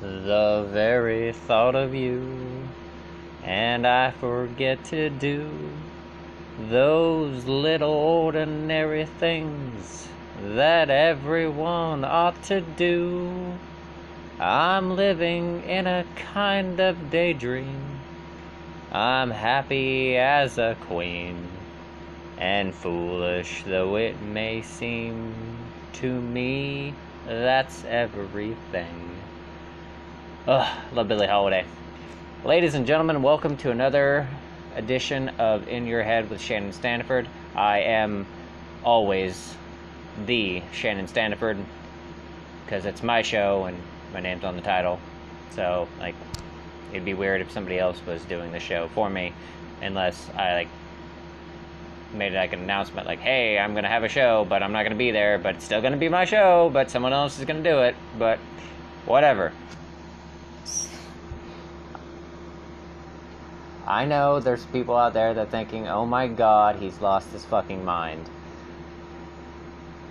the very thought of you, and I forget to do those little ordinary things that everyone ought to do. I'm living in a kind of daydream. I'm happy as a queen, and foolish though it may seem to me, that's everything. Ugh, love Billie Holiday. Ladies and gentlemen, welcome to another edition of In Your Head with Shannon Standiford. I am always the Shannon Standiford because it's my show and my name's on the title. So, like, it'd be weird if somebody else was doing the show for me unless I, like, made like an announcement like, hey, I'm gonna have a show, but I'm not gonna be there, but it's still gonna be my show, but someone else is gonna do it, but whatever. I know there's people out there that thinking, oh my god, he's lost his fucking mind.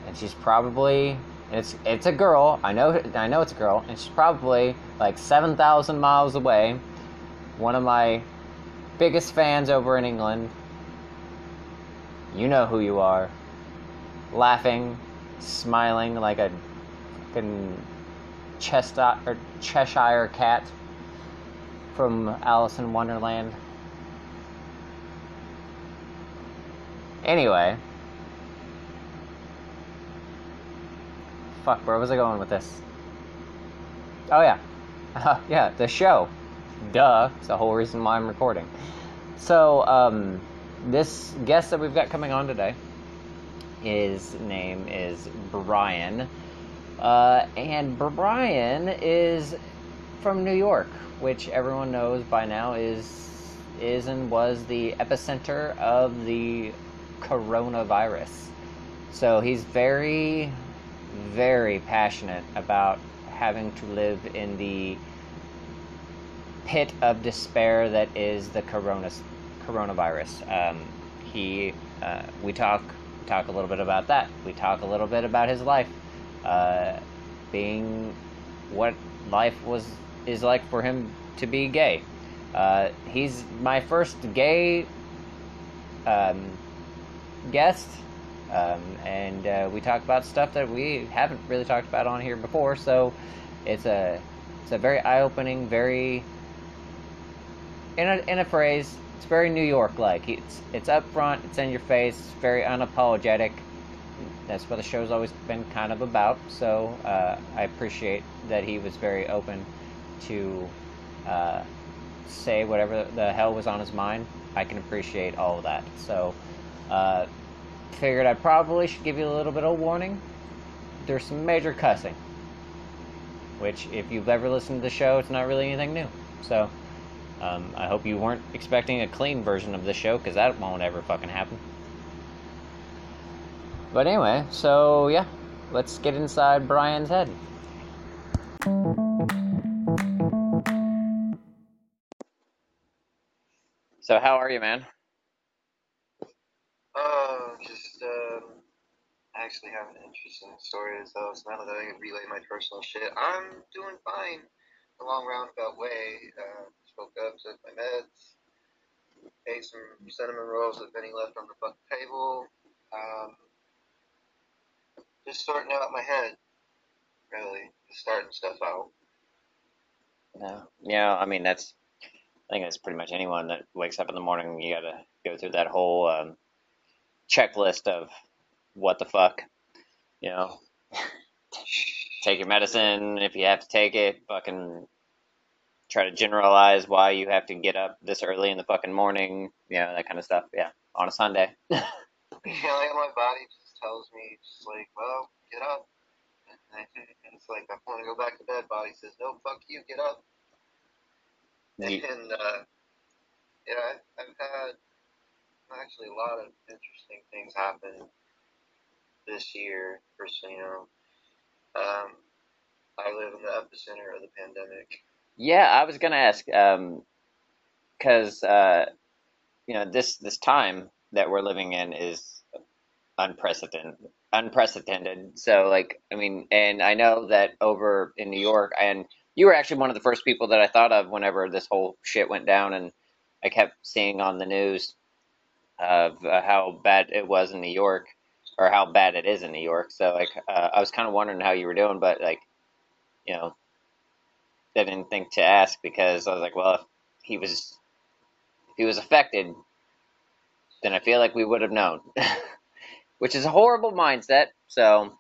And she's probably it's it's a girl. I know I know it's a girl, and she's probably like seven thousand miles away. One of my biggest fans over in England. You know who you are. Laughing, smiling like a fucking Chester, Cheshire cat from Alice in Wonderland. Anyway. Fuck, where was I going with this? Oh, yeah. Uh, yeah, the show. Duh. It's the whole reason why I'm recording. So, um, this guest that we've got coming on today, his name is Brian. Uh, and Brian is from New York, which everyone knows by now is is and was the epicenter of the coronavirus. So he's very, very passionate about having to live in the pit of despair that is the corona, coronavirus. Um, he, uh, we talk talk a little bit about that. We talk a little bit about his life, uh, being what life was is like for him to be gay. Uh, he's my first gay um, guest, um, and uh, we talk about stuff that we haven't really talked about on here before. So it's a it's a very eye opening, very in a in a phrase. It's very New York like. It's it's upfront. It's in your face. It's very unapologetic. That's what the show's always been kind of about. So uh, I appreciate that he was very open to uh, say whatever the hell was on his mind. I can appreciate all of that. So uh, figured I probably should give you a little bit of warning. There's some major cussing, which, if you've ever listened to the show, it's not really anything new. So, um, I hope you weren't expecting a clean version of the show, because that won't ever fucking happen. But anyway, so yeah, let's get inside Brian's head. So, how are you, man? Oh, just um, I actually have an interesting story as well. So now that I can relay my personal shit, I'm doing fine. A long roundabout way. Uh, spoke up, took my meds, ate some cinnamon rolls with any left on the fucking table. Um, just sorting out my head, really, just starting stuff out. Yeah, yeah. I mean, that's. I think that's pretty much anyone that wakes up in the morning. You gotta go through that whole um, checklist of what the fuck, you know. take your medicine if you have to take it. Fucking try to generalize why you have to get up this early in the fucking morning. You know that kind of stuff. Yeah, on a Sunday. yeah, like my body just tells me, just like, well, get up. And it's like I want to go back to bed. Body says, no, fuck you, get up. And, and uh, yeah, I've had actually a lot of interesting things happened this year. First, you know, um, I live in the epicenter of the pandemic. Yeah, I was gonna ask, because um, uh, you know this this time that we're living in is unprecedented. Unprecedented. So, like, I mean, and I know that over in New York, and you were actually one of the first people that I thought of whenever this whole shit went down, and I kept seeing on the news of uh, how bad it was in New York, or how bad it is in New York. So like, uh, I was kind of wondering how you were doing, but like, you know, I didn't think to ask because I was like, well, if he was, if he was affected, then I feel like we would have known, which is a horrible mindset. So,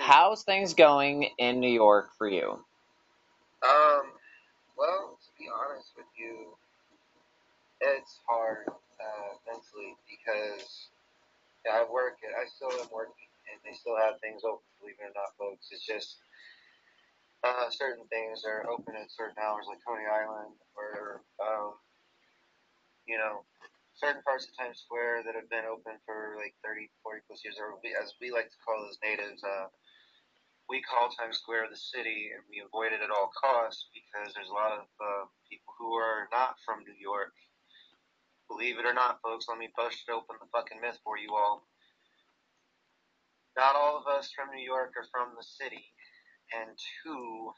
how's things going in New York for you? Um, well, to be honest with you, it's hard mentally because yeah, I work. I still am working, and they still have things open. Believe it or not, folks. It's just uh, certain things are open at certain hours, like Coney Island, or um, you know, certain parts of Times Square that have been open for like 30, 40 plus years, or as we like to call those natives. Uh, we call Times Square the city, and we avoid it at all costs because there's a lot of uh, people who are not from New York. Believe it or not, folks, let me bust open the fucking myth for you all. Not all of us from New York are from the city, and two,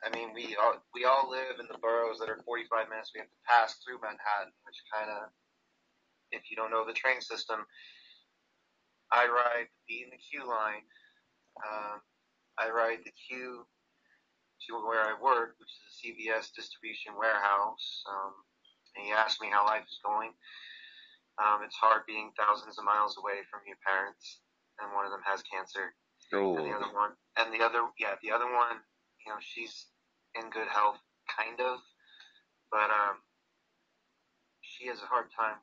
I mean, we all, we all live in the boroughs that are 45 minutes. We have to pass through Manhattan, which kind of, if you don't know the train system, I ride the B and the Q line. Um, I ride the Q to where I work, which is a CVS distribution warehouse. Um, and he asked me how life is going. Um, it's hard being thousands of miles away from your parents, and one of them has cancer. Ooh. And the other one, and the other, yeah, the other one, you know, she's in good health, kind of, but um, she has a hard time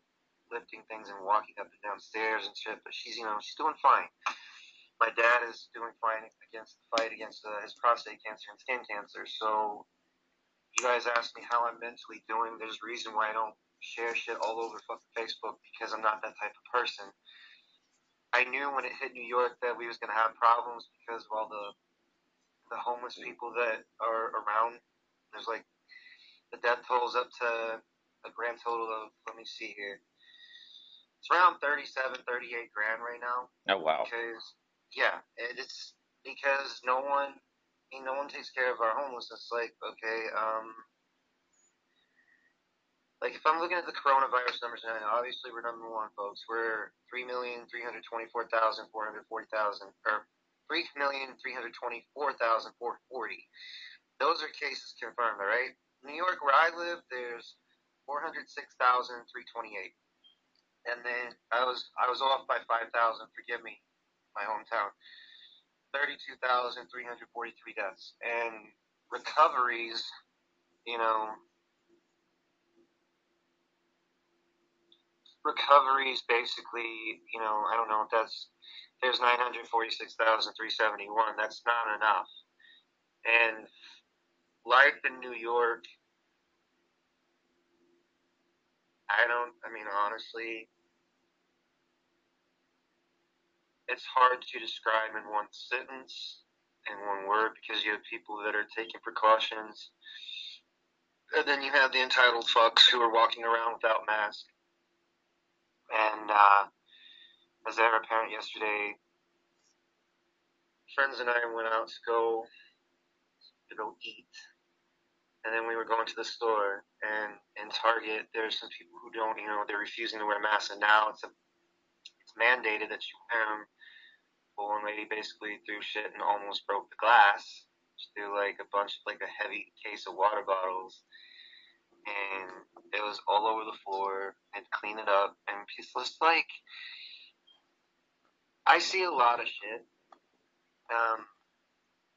lifting things and walking up and down stairs and shit. But she's, you know, she's doing fine my dad is doing fine against the fight against uh, his prostate cancer and skin cancer. So you guys ask me how I'm mentally doing. There's a reason why I don't share shit all over fucking Facebook because I'm not that type of person. I knew when it hit New York that we was gonna have problems because of all the the homeless mm. people that are around. There's like the death tolls up to a grand total of let me see here. It's around 37, 38 grand right now. Oh wow. Because yeah, it's because no one, No one takes care of our homelessness. Like, okay, um, like if I'm looking at the coronavirus numbers now, obviously we're number one, folks. We're three million three hundred twenty-four thousand four hundred forty thousand, or three million three hundred twenty-four thousand four forty. Those are cases confirmed, all right. New York, where I live, there's four hundred six thousand three twenty-eight, and then I was I was off by five thousand. Forgive me, my hometown. 32,343 deaths. And recoveries, you know, recoveries basically, you know, I don't know, if that's, there's 946,371. That's not enough. And life in New York, I don't, I mean, honestly, it's hard to describe in one sentence, in one word, because you have people that are taking precautions. And then you have the entitled fucks who are walking around without masks. And uh, as ever apparent yesterday, friends and I went out to go to go eat. And then we were going to the store, and in Target, there's some people who don't, you know, they're refusing to wear masks, and now it's a, it's mandated that you wear them one lady basically threw shit and almost broke the glass. She threw like a bunch, of like a heavy case of water bottles, and it was all over the floor. And clean it up, and it's just like I see a lot of shit. Um,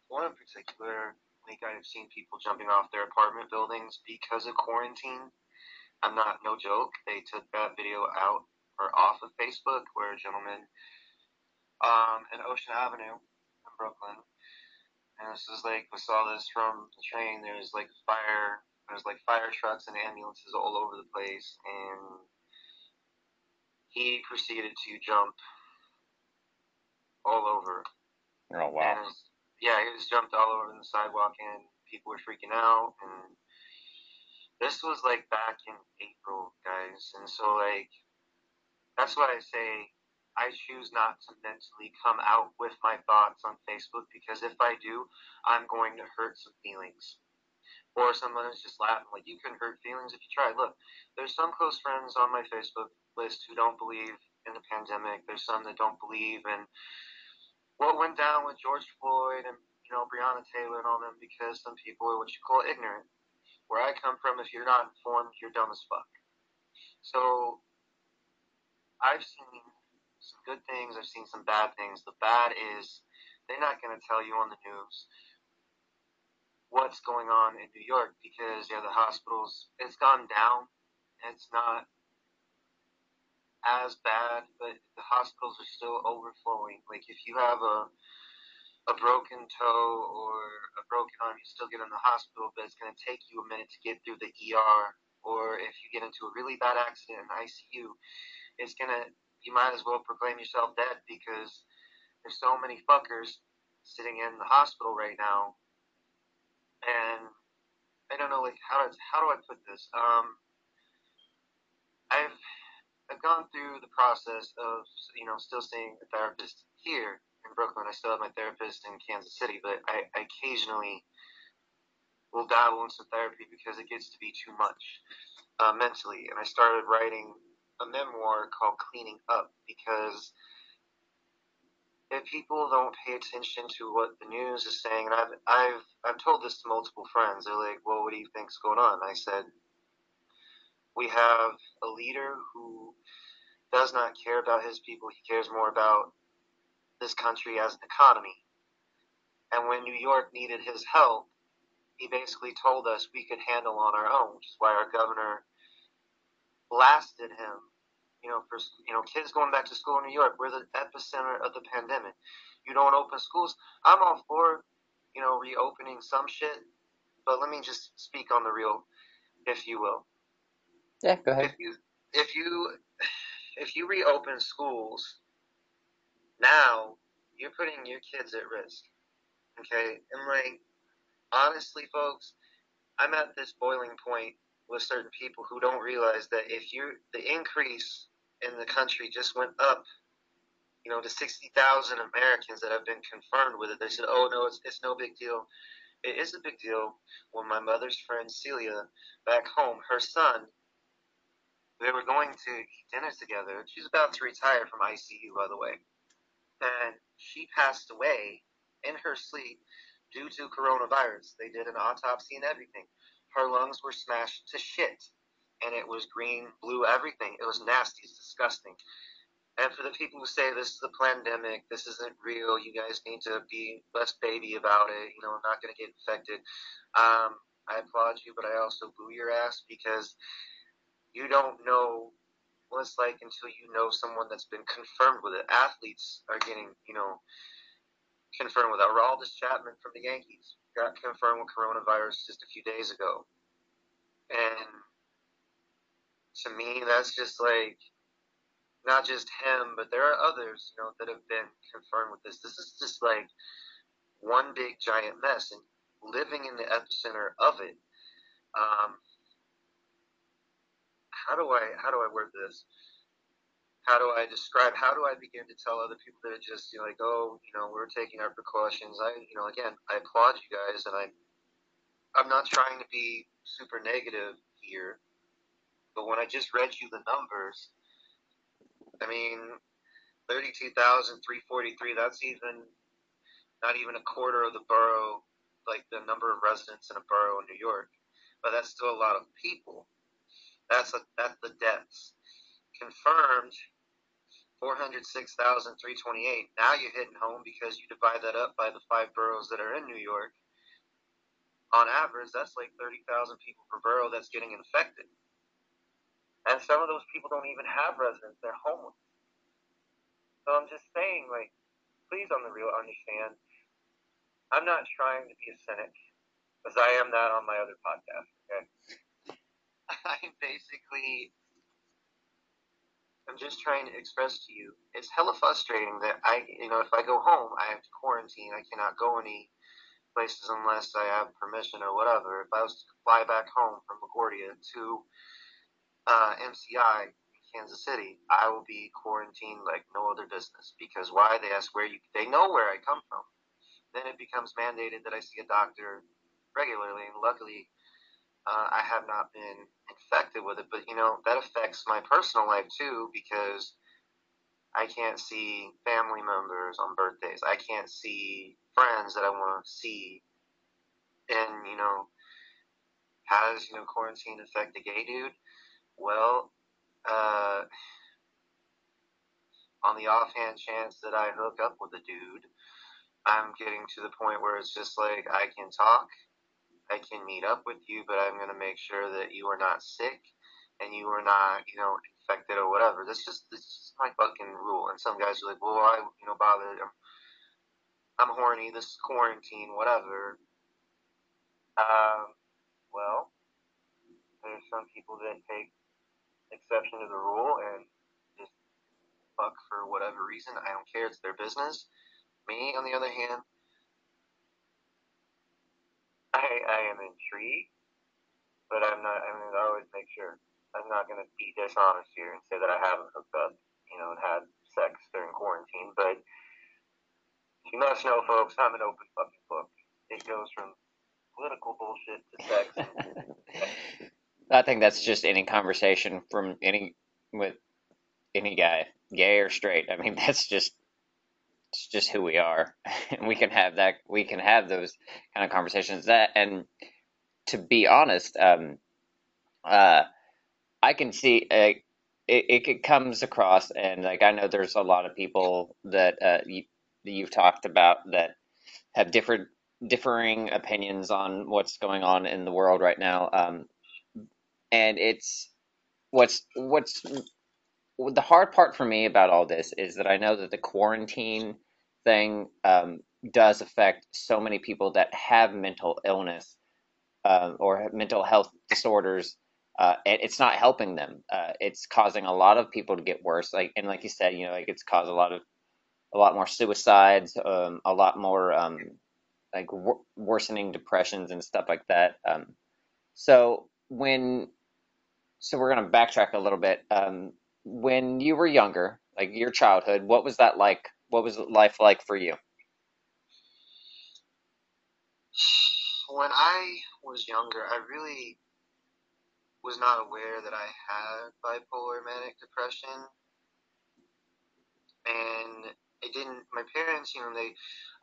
one in particular, like I've seen people jumping off their apartment buildings because of quarantine. I'm not no joke. They took that video out or off of Facebook where a gentleman um, in Ocean Avenue in Brooklyn. And this is like, we saw this from the train. There's like fire, there's like fire trucks and ambulances all over the place. And he proceeded to jump all over. Oh, wow. And yeah, he just jumped all over the sidewalk and people were freaking out. And this was like back in April, guys. And so, like, that's why I say I choose not to mentally come out with my thoughts on Facebook because if I do, I'm going to hurt some feelings. or someone is just laughing. Like you can hurt feelings if you try. Look, there's some close friends on my Facebook list who don't believe in the pandemic. There's some that don't believe in what went down with George Floyd and you know Breonna Taylor and all them because some people are what you call ignorant. Where I come from, if you're not informed, you're dumb as fuck. So I've seen good things. I've seen some bad things. The bad is they're not going to tell you on the news what's going on in New York because yeah, the hospitals it's gone down. It's not as bad, but the hospitals are still overflowing. Like if you have a a broken toe or a broken arm, you still get in the hospital, but it's going to take you a minute to get through the ER. Or if you get into a really bad accident in ICU, it's going to you might as well proclaim yourself dead because there's so many fuckers sitting in the hospital right now and I don't know like how to how do I put this? Um, I've I've gone through the process of you know still seeing a therapist here in Brooklyn. I still have my therapist in Kansas City, but I, I occasionally will dabble in some therapy because it gets to be too much uh, mentally. And I started writing a memoir called Cleaning Up because if people don't pay attention to what the news is saying, and I've I've I've told this to multiple friends, they're like, "Well, what do you think's going on?" I said, "We have a leader who does not care about his people. He cares more about this country as an economy. And when New York needed his help, he basically told us we could handle on our own, which is why our governor blasted him you know, for you know, kids going back to school in New York, we're the epicenter of the pandemic. You don't open schools. I'm all for, you know, reopening some shit, but let me just speak on the real, if you will. Yeah, go ahead. If you if you if you reopen schools now, you're putting your kids at risk. Okay, and like honestly, folks, I'm at this boiling point with certain people who don't realize that if you the increase in the country just went up, you know, to 60,000 Americans that have been confirmed with it. They said, oh, no, it's, it's no big deal. It is a big deal when my mother's friend Celia back home, her son, they were going to eat dinner together. She's about to retire from ICU, by the way. And she passed away in her sleep due to coronavirus. They did an autopsy and everything. Her lungs were smashed to shit and it was green, blue, everything. It was nasty. It's disgusting. And for the people who say this is a pandemic, this isn't real, you guys need to be less baby about it. You know, I'm not going to get infected. Um, I applaud you, but I also boo your ass because you don't know what it's like until you know someone that's been confirmed with it. Athletes are getting, you know, confirmed with it. Aroldis Chapman from the Yankees got confirmed with coronavirus just a few days ago. And to me, that's just like not just him, but there are others, you know, that have been confirmed with this. This is just like one big giant mess, and living in the epicenter of it. Um, how do I how do I word this? How do I describe? How do I begin to tell other people that are just you know, like, oh, you know, we're taking our precautions. I, you know, again, I applaud you guys, and I, I'm not trying to be super negative here. But when I just read you the numbers, I mean, 32,343, that's even not even a quarter of the borough, like the number of residents in a borough in New York. But that's still a lot of people. That's a, that's the deaths. Confirmed 406,328. Now you're hitting home because you divide that up by the five boroughs that are in New York. On average, that's like 30,000 people per borough that's getting infected. And some of those people don't even have residents, they're homeless. So I'm just saying, like, please on the real understand, I'm not trying to be a cynic, as I am that on my other podcast, okay? I'm basically I'm just trying to express to you, it's hella frustrating that I, you know, if I go home, I have to quarantine. I cannot go any places unless I have permission or whatever. If I was to fly back home from LaGuardia to uh, MCI Kansas City, I will be quarantined like no other business. Because why? They ask where you. They know where I come from. Then it becomes mandated that I see a doctor regularly, and luckily, uh, I have not been infected with it, but you know that affects my personal life too because I can't see family members on birthdays. I can't see friends that I want to see, and you know, has you know quarantine affect a gay dude? Well, uh, on the offhand chance that I hook up with a dude, I'm getting to the point where it's just like I can talk, I can meet up with you, but I'm going to make sure that you are not sick and you are not, you know, infected or whatever. That's just this is my fucking rule. And some guys are like, well, I, you know, bothered. I'm, I'm horny. This is quarantine, whatever. Um, well, there's some people that take exception to the rule and just fuck for whatever reason. I don't care. It's their business. Me, on the other hand, I, I am intrigued, but I'm not. I mean, I always make sure I'm not going to be dishonest here and say that I haven't hooked up, you know, and had sex during quarantine. But you must know, folks, I'm an open fucking book. It goes from political bullshit to sex. I think that's just any conversation from any with any guy, gay or straight. I mean, that's just it's just who we are, and we can have that. We can have those kind of conversations. That and to be honest, um, uh, I can see uh, it. It comes across, and like I know there's a lot of people that uh, you, you've talked about that have different differing opinions on what's going on in the world right now. Um, and it's what's what's the hard part for me about all this is that I know that the quarantine thing um, does affect so many people that have mental illness uh, or mental health disorders. Uh, it's not helping them. Uh, it's causing a lot of people to get worse. Like and like you said, you know, like it's caused a lot of a lot more suicides, um, a lot more um, like wor- worsening depressions and stuff like that. Um, so when so we're going to backtrack a little bit. Um, when you were younger, like your childhood, what was that like? What was life like for you? When I was younger, I really was not aware that I had bipolar manic depression. And it didn't, my parents, you know, they,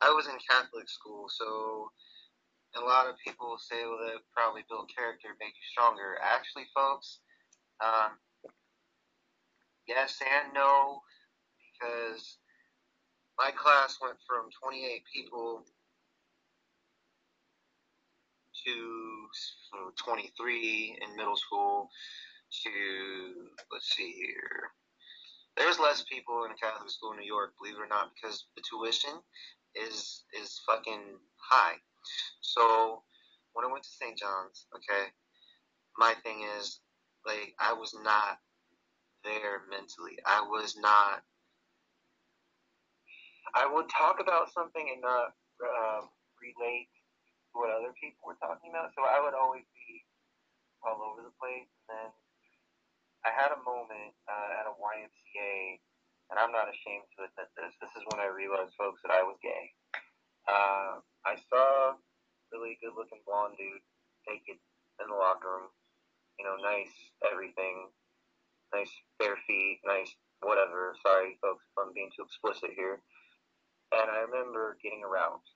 I was in Catholic school, so a lot of people say, well, that probably built character, make you stronger. Actually, folks, um, yes and no, because my class went from 28 people to 23 in middle school to, let's see here. There's less people in a Catholic school in New York, believe it or not, because the tuition is is fucking high. So when I went to St. John's, okay, my thing is like I was not there mentally. I was not. I would talk about something and not um, relate to what other people were talking about. So I would always be all over the place. And then I had a moment uh, at a YMCA, and I'm not ashamed to admit this. This is when I realized, folks, that I was gay. Uh, I saw a really good-looking blonde dude naked in the locker room you know, nice everything, nice bare feet, nice whatever. Sorry, folks, if I'm being too explicit here. And I remember getting aroused.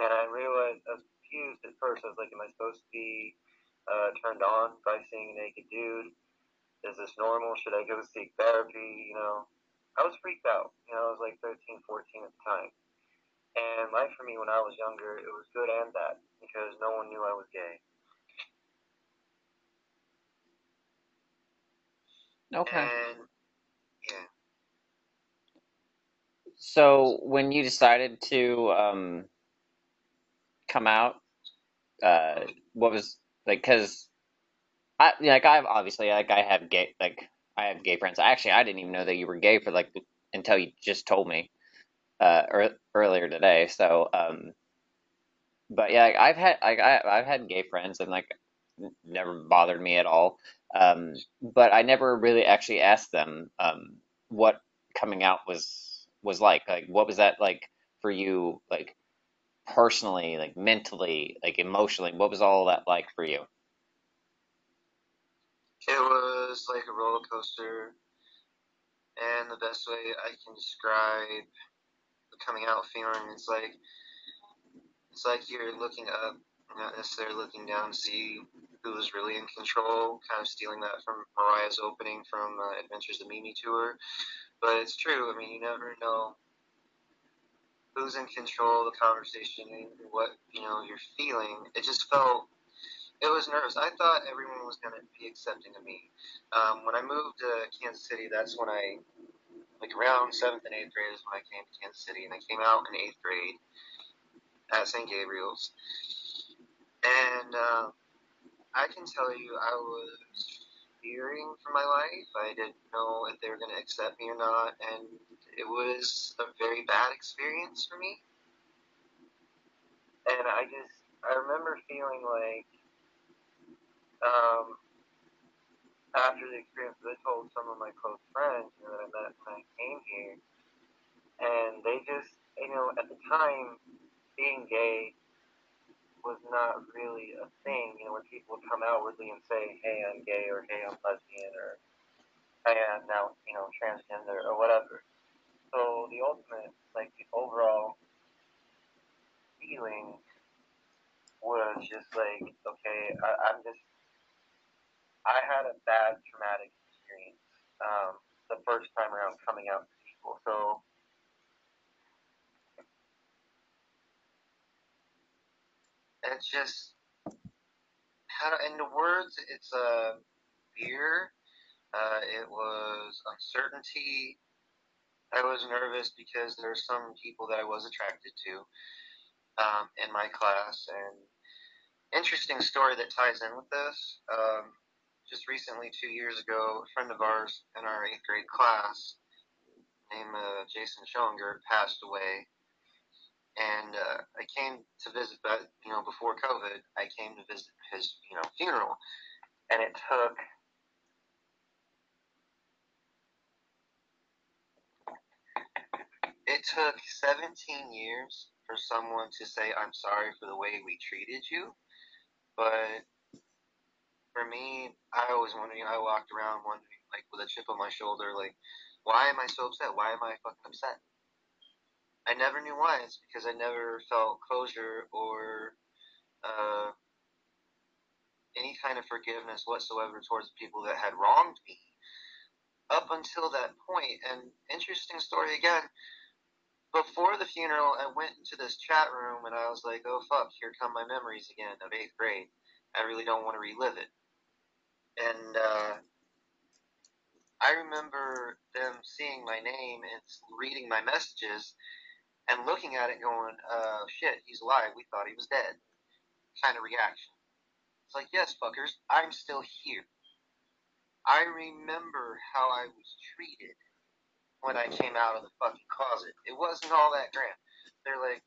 And I realized, I was confused at first. I was like, am I supposed to be uh, turned on by seeing a naked dude? Is this normal? Should I go seek therapy? You know, I was freaked out. You know, I was like 13, 14 at the time. And life for me when I was younger, it was good and bad because no one knew I was gay. Okay. And yeah. So when you decided to um, come out, uh, what was like? Cause I like I've obviously like I have gay like I have gay friends. Actually, I didn't even know that you were gay for like until you just told me uh, er, earlier today. So, um, but yeah, like, I've had like I, I've had gay friends and like never bothered me at all. Um, but I never really actually asked them um, what coming out was was like. Like, what was that like for you? Like personally, like mentally, like emotionally, what was all that like for you? It was like a roller coaster, and the best way I can describe the coming out feeling is like it's like you're looking up, not necessarily looking down to see who was really in control. Kind of stealing that from Mariah's opening from uh, Adventures of Mimi tour, but it's true. I mean, you never know who's in control of the conversation and what you know you're feeling. It just felt it was nervous. I thought everyone was going to be accepting of me. Um, when I moved to Kansas City, that's when I, like around seventh and eighth grade is when I came to Kansas City, and I came out in eighth grade at St. Gabriel's. And uh, I can tell you, I was fearing for my life. I didn't know if they were going to accept me or not, and it was a very bad experience for me. And I just, I remember feeling like, um, after the experience, I told some of my close friends, you know, that I met when I came here, and they just, you know, at the time, being gay was not really a thing. You know, when people would come outwardly and say, "Hey, I'm gay," or "Hey, I'm lesbian," or "Hey, I'm now, you know, transgender," or whatever. So the ultimate, like the overall feeling was just like, okay, I, I'm just, I had a bad traumatic experience um, the first time around coming out to people. So it's just how to, in the words, it's a fear. Uh, it was uncertainty. I was nervous because there are some people that I was attracted to um, in my class. And interesting story that ties in with this. Um, just recently, two years ago, a friend of ours in our eighth grade class, named uh, Jason Schoeninger, passed away. And uh, I came to visit, but you know, before COVID, I came to visit his, you know, funeral, and it took It took 17 years for someone to say, I'm sorry for the way we treated you. But for me, I you know, I walked around wondering, like, with a chip on my shoulder, like, why am I so upset? Why am I fucking upset? I never knew why. It's because I never felt closure or uh, any kind of forgiveness whatsoever towards people that had wronged me up until that point. And interesting story again before the funeral, I went into this chat room and I was like, oh fuck, here come my memories again of eighth grade. I really don't want to relive it. And uh, I remember them seeing my name and reading my messages and looking at it going, uh, shit, he's alive. We thought he was dead. Kind of reaction. It's like, yes, fuckers, I'm still here. I remember how I was treated when I came out of the fucking closet. It wasn't all that grand. They're like,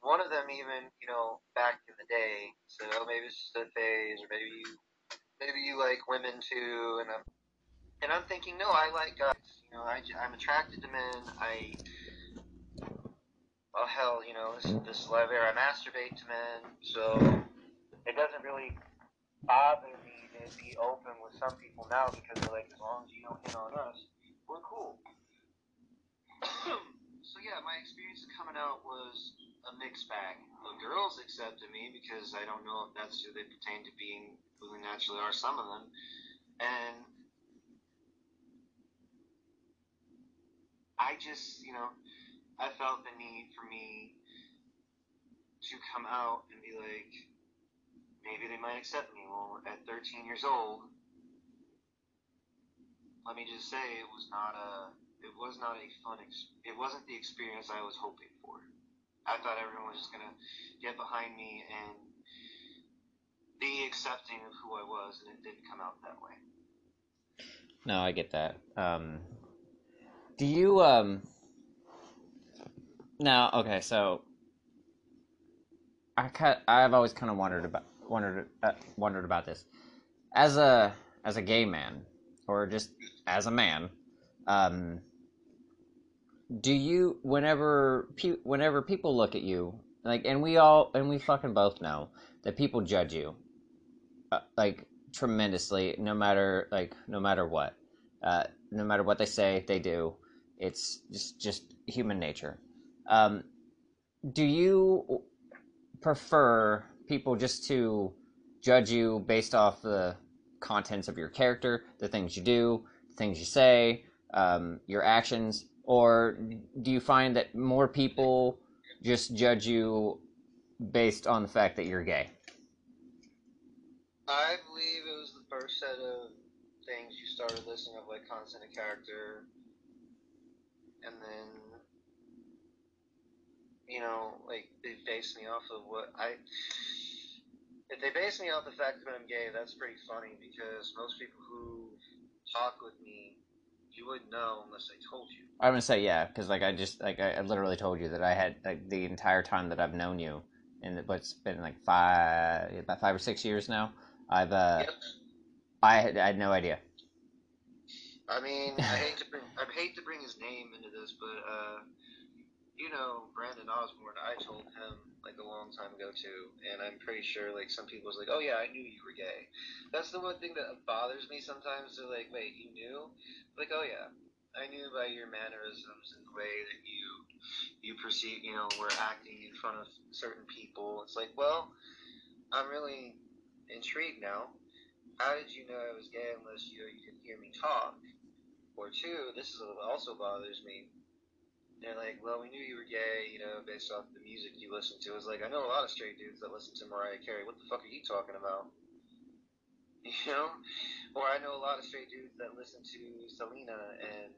one of them even, you know, back in the day said, oh, maybe it's just a phase, or maybe you, maybe you like women too, and I'm, and I'm thinking, no, I like guys. You know, I, I'm attracted to men. I, oh hell, you know, this, this live air, I masturbate to men, so it doesn't really bother me to be open with some people now because they're like, as long as you don't hit on us, we're cool. so yeah, my experience coming out was a mixed bag. The girls accepted me because I don't know if that's who they pertain to being who they naturally are, some of them. And I just, you know, I felt the need for me to come out and be like, maybe they might accept me. Well, at 13 years old, let me just say it was not a it was not a fun. Ex- it wasn't the experience I was hoping for. I thought everyone was just gonna get behind me and be accepting of who I was, and it didn't come out that way. No, I get that. Um, do you um? Now, okay, so I kind I've always kind of wondered about wondered uh, wondered about this as a as a gay man or just as a man. Um, do you whenever pe- whenever people look at you like and we all and we fucking both know that people judge you uh, like tremendously, no matter like no matter what, uh, no matter what they say, they do. It's just just human nature. Um, do you prefer people just to judge you based off the contents of your character, the things you do, the things you say, um, your actions, or do you find that more people just judge you based on the fact that you're gay? I believe it was the first set of things you started listing of like content and character, and then you know, like they base me off of what I. If they base me off the fact that I'm gay, that's pretty funny because most people who talk with me, you wouldn't know unless I told you. I'm gonna say yeah, because like I just like I, I literally told you that I had like the entire time that I've known you, and what's been like five about five or six years now. I've uh, Yep. I had, I had no idea. I mean, I hate to bring I hate to bring his name into this, but uh, you know, Brandon Osborne. I told him like a long time ago too, and I'm pretty sure like some people was like, "Oh yeah, I knew you were gay." That's the one thing that bothers me sometimes. They're like, "Wait, you knew?" Like, "Oh yeah, I knew by your mannerisms and the way that you you perceive, you know, were acting in front of certain people." It's like, well, I'm really intrigued now. How did you know I was gay unless you you could hear me talk? Or two, this is also bothers me. They're like, well, we knew you were gay, you know, based off the music you listen to. It's like, I know a lot of straight dudes that listen to Mariah Carey. What the fuck are you talking about? You know? Or I know a lot of straight dudes that listen to Selena and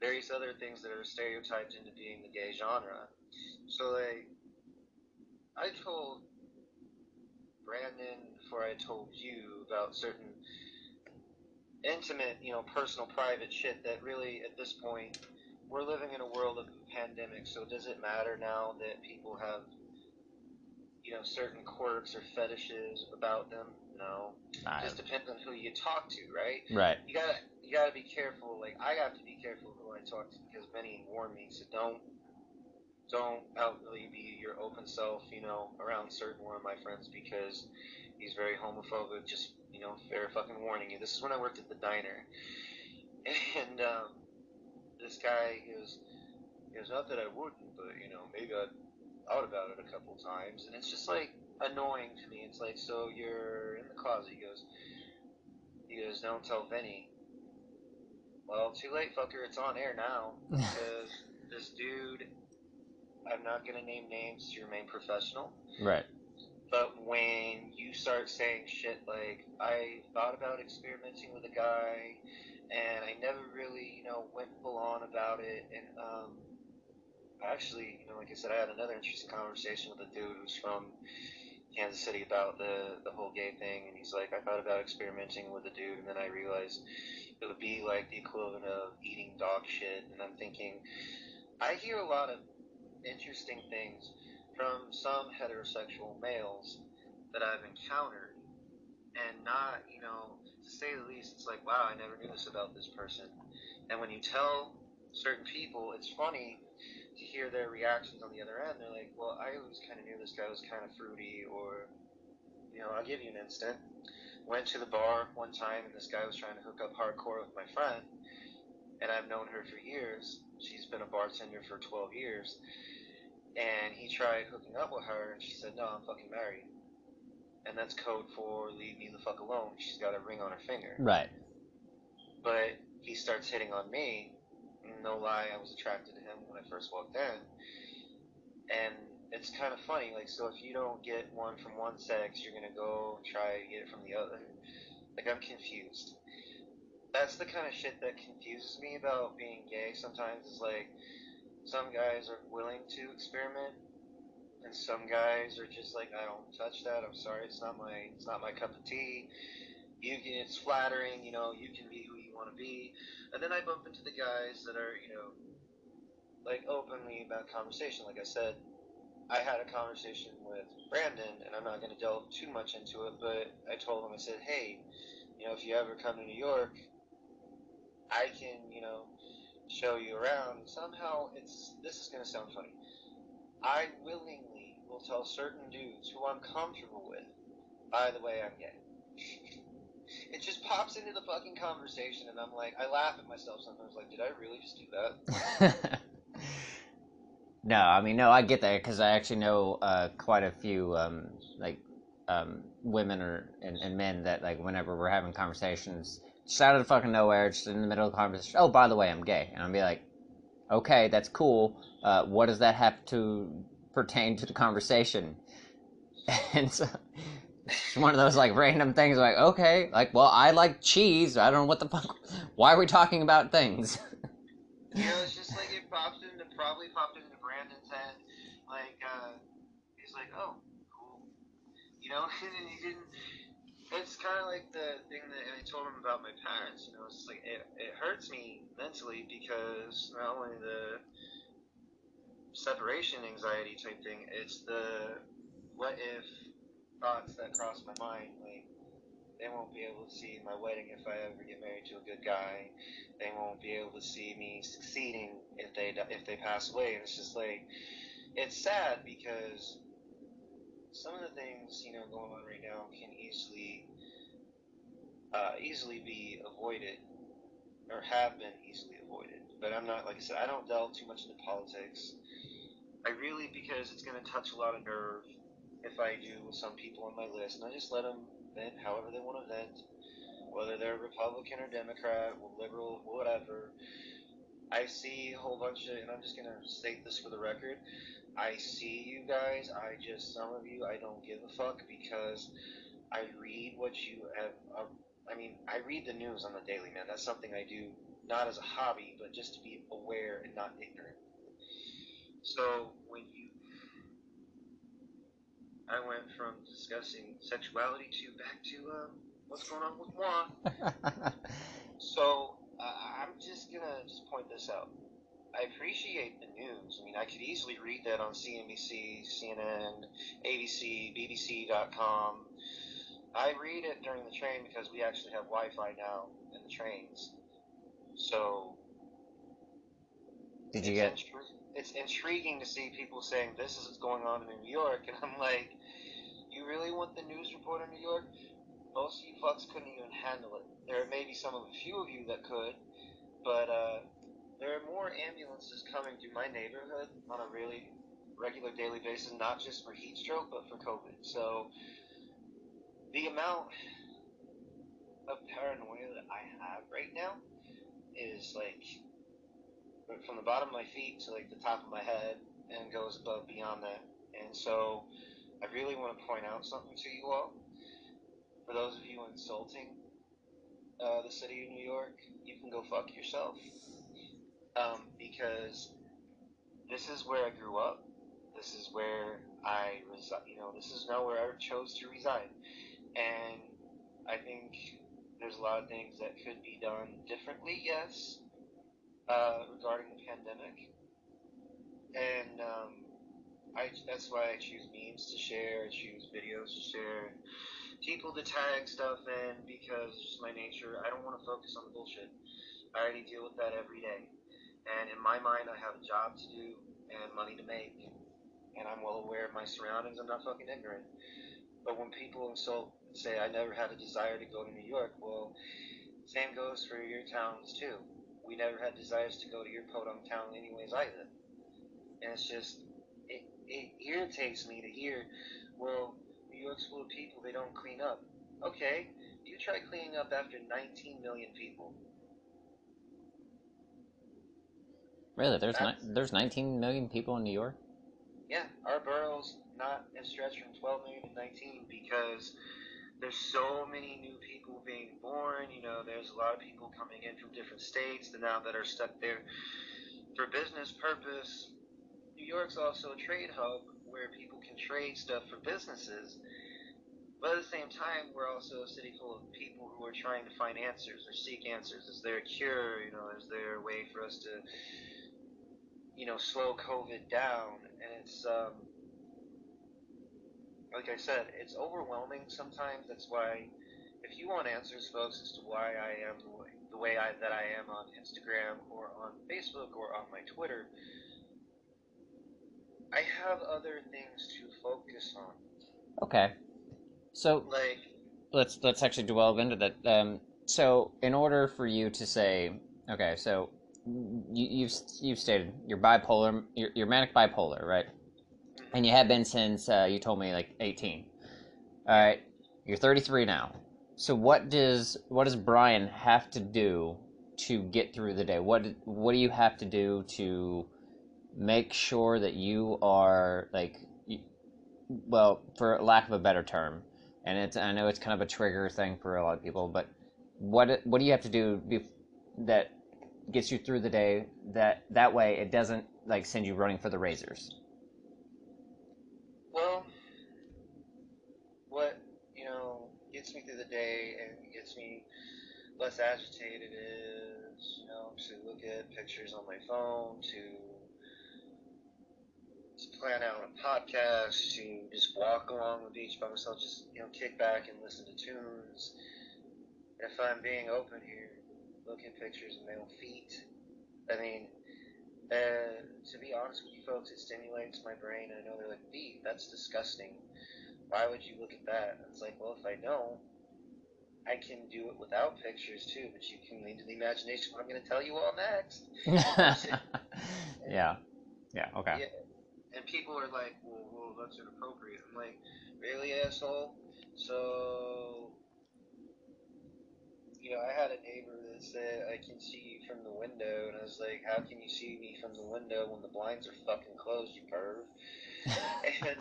various other things that are stereotyped into being the gay genre. So, like, I told Brandon before I told you about certain intimate, you know, personal, private shit that really, at this point, we're living in a world of pandemic. So does it matter now that people have, you know, certain quirks or fetishes about them? No. It just depends on who you talk to, right? right. You gotta, you gotta be careful. Like I have to be careful who I talk to because many warn me. So don't, don't outwardly be your open self. You know, around certain one of my friends because he's very homophobic. Just you know, fair fucking warning you. This is when I worked at the diner, and um, this guy goes, goes, not that I wouldn't, but you know, maybe I'd thought about it a couple times, and it's just like annoying to me. It's like, so you're in the closet. He goes, he goes, don't tell Vinny. Well, too late, fucker. It's on air now because this dude. I'm not gonna name names to remain professional. Right. But when you start saying shit like, I thought about experimenting with a guy, and I never really, you know, went full on about it, and um, actually, you know, like I said, I had another interesting conversation with a dude who's from Kansas City about the the whole gay thing, and he's like, I thought about experimenting with a dude, and then I realized it would be like the equivalent of eating dog shit, and I'm thinking, I hear a lot of interesting things from some heterosexual males that I've encountered, and not, you know, say the least, it's like, wow, I never knew this about this person. And when you tell certain people, it's funny to hear their reactions on the other end. They're like, well, I always kind of knew this guy was kind of fruity, or, you know, I'll give you an instant. Went to the bar one time, and this guy was trying to hook up hardcore with my friend, and I've known her for years. She's been a bartender for 12 years and he tried hooking up with her, and she said, "No, I'm fucking married," and that's code for "leave me the fuck alone." She's got a ring on her finger. Right. But he starts hitting on me. No lie, I was attracted to him when I first walked in, and it's kind of funny. Like, so if you don't get one from one sex, you're gonna go and try to get it from the other. Like, I'm confused. That's the kind of shit that confuses me about being gay. Sometimes it's like some guys are willing to experiment and some guys are just like I don't touch that. I'm sorry, it's not my it's not my cup of tea. You can it's flattering, you know, you can be who you want to be. And then I bump into the guys that are, you know, like openly about conversation. Like I said, I had a conversation with Brandon and I'm not going to delve too much into it, but I told him I said, "Hey, you know, if you ever come to New York, I can, you know, show you around. Somehow, it's this is gonna sound funny. I willingly will tell certain dudes who I'm comfortable with. By the way, I'm gay. it just pops into the fucking conversation, and I'm like, I laugh at myself sometimes. Like, did I really just do that? no, I mean, no, I get that because I actually know uh, quite a few um, like um, women or and, and men that like whenever we're having conversations, just out of the fucking nowhere, just in the middle of the conversation, oh, by the way, I'm gay, and I'll be like, okay, that's cool. Uh, what does that have to pertain to the conversation? And so it's one of those like random things like, okay, like, well, I like cheese. I don't know what the fuck. Why are we talking about things? you know, it's just like it popped into, probably popped into Brandon's head. Like, uh, he's like, oh, cool. You know, and he didn't. It's kind of like the thing that I told him about my parents. You know, it's like it, it hurts me mentally because not only the separation anxiety type thing, it's the what if thoughts that cross my mind. Like, they won't be able to see my wedding if I ever get married to a good guy. They won't be able to see me succeeding if they if they pass away. And it's just like it's sad because some of the things you know going on right now can easily uh, easily be avoided or have been easily avoided. But I'm not like I said. I don't delve too much into politics. I really because it's going to touch a lot of nerve if I do with some people on my list, and I just let them vent however they want to vent, whether they're Republican or Democrat, or liberal, whatever. I see a whole bunch of, and I'm just gonna state this for the record. I see you guys. I just some of you I don't give a fuck because I read what you have. Uh, I mean, I read the news on the daily, man. That's something I do not as a hobby, but just to be aware and not ignorant. So when you I went from discussing sexuality to back to um, what's going on with moi. so uh, I'm just gonna just point this out. I appreciate the news. I mean, I could easily read that on CNBC, CNN, ABC, BBC.com. I read it during the train because we actually have Wi-Fi now in the trains. So. Did you get? Intri- it's intriguing to see people saying this is what's going on in New York, and I'm like, you really want the news report in New York? Most of you fucks couldn't even handle it. There may be some of a few of you that could, but uh, there are more ambulances coming through my neighborhood on a really regular daily basis, not just for heat stroke, but for COVID. So the amount of paranoia that I have right now is like from the bottom of my feet to like the top of my head and goes above beyond that. And so I really want to point out something to you all. For those of you insulting uh, the city of New York, you can go fuck yourself. Um, because this is where I grew up. This is where I reside. You know, this is nowhere I chose to reside. And I think there's a lot of things that could be done differently, yes, uh, regarding the pandemic. And um, I, that's why I choose memes to share, I choose videos to share, people to tag stuff in because it's just my nature. I don't want to focus on the bullshit. I already deal with that every day. And in my mind, I have a job to do and money to make. And I'm well aware of my surroundings. I'm not fucking ignorant. But when people insult and say, I never had a desire to go to New York, well, same goes for your towns too. We never had desires to go to your podunk town anyways either. And it's just, it irritates me to hear, well, New York's full of people, they don't clean up. Okay, you try cleaning up after 19 million people. Really? There's ni- there's 19 million people in New York? Yeah, our borough's not as stretched from 12 million to 19 because there's so many new people being born. You know, there's a lot of people coming in from different states that now that are stuck there for business purpose New York's also a trade hub where people can trade stuff for businesses. But at the same time, we're also a city full of people who are trying to find answers or seek answers. Is there a cure? You know, is there a way for us to, you know, slow COVID down? And it's, um, like I said, it's overwhelming sometimes. That's why, if you want answers, folks, as to why I am the way, the way I, that I am on Instagram or on Facebook or on my Twitter, I have other things to focus on. Okay. So like let's let's actually delve into that. Um, so, in order for you to say, okay, so you, you've you've stated you're bipolar, you're, you're manic bipolar, right? And you have been since uh, you told me like 18. All right, you're 33 now. So what does what does Brian have to do to get through the day? What what do you have to do to make sure that you are like well, for lack of a better term, and it's I know it's kind of a trigger thing for a lot of people, but what what do you have to do that gets you through the day that that way it doesn't like send you running for the razors? Well, what you know gets me through the day and gets me less agitated is you know to look at pictures on my phone to plan out a podcast, to just walk along the beach by myself, just you know, kick back and listen to tunes. If I'm being open here, look at pictures of male feet. I mean, uh, to be honest with you folks, it stimulates my brain. I know they're like, feet, that's disgusting. Why would you look at that? it's like, well, if I don't, I can do it without pictures too, but you can lean to the imagination what I'm going to tell you all next. yeah. Yeah, okay. Yeah and people are like, well, well, that's inappropriate. I'm like, really, asshole? So, you know, I had a neighbor that said, I can see you from the window, and I was like, how can you see me from the window when the blinds are fucking closed, you perv? and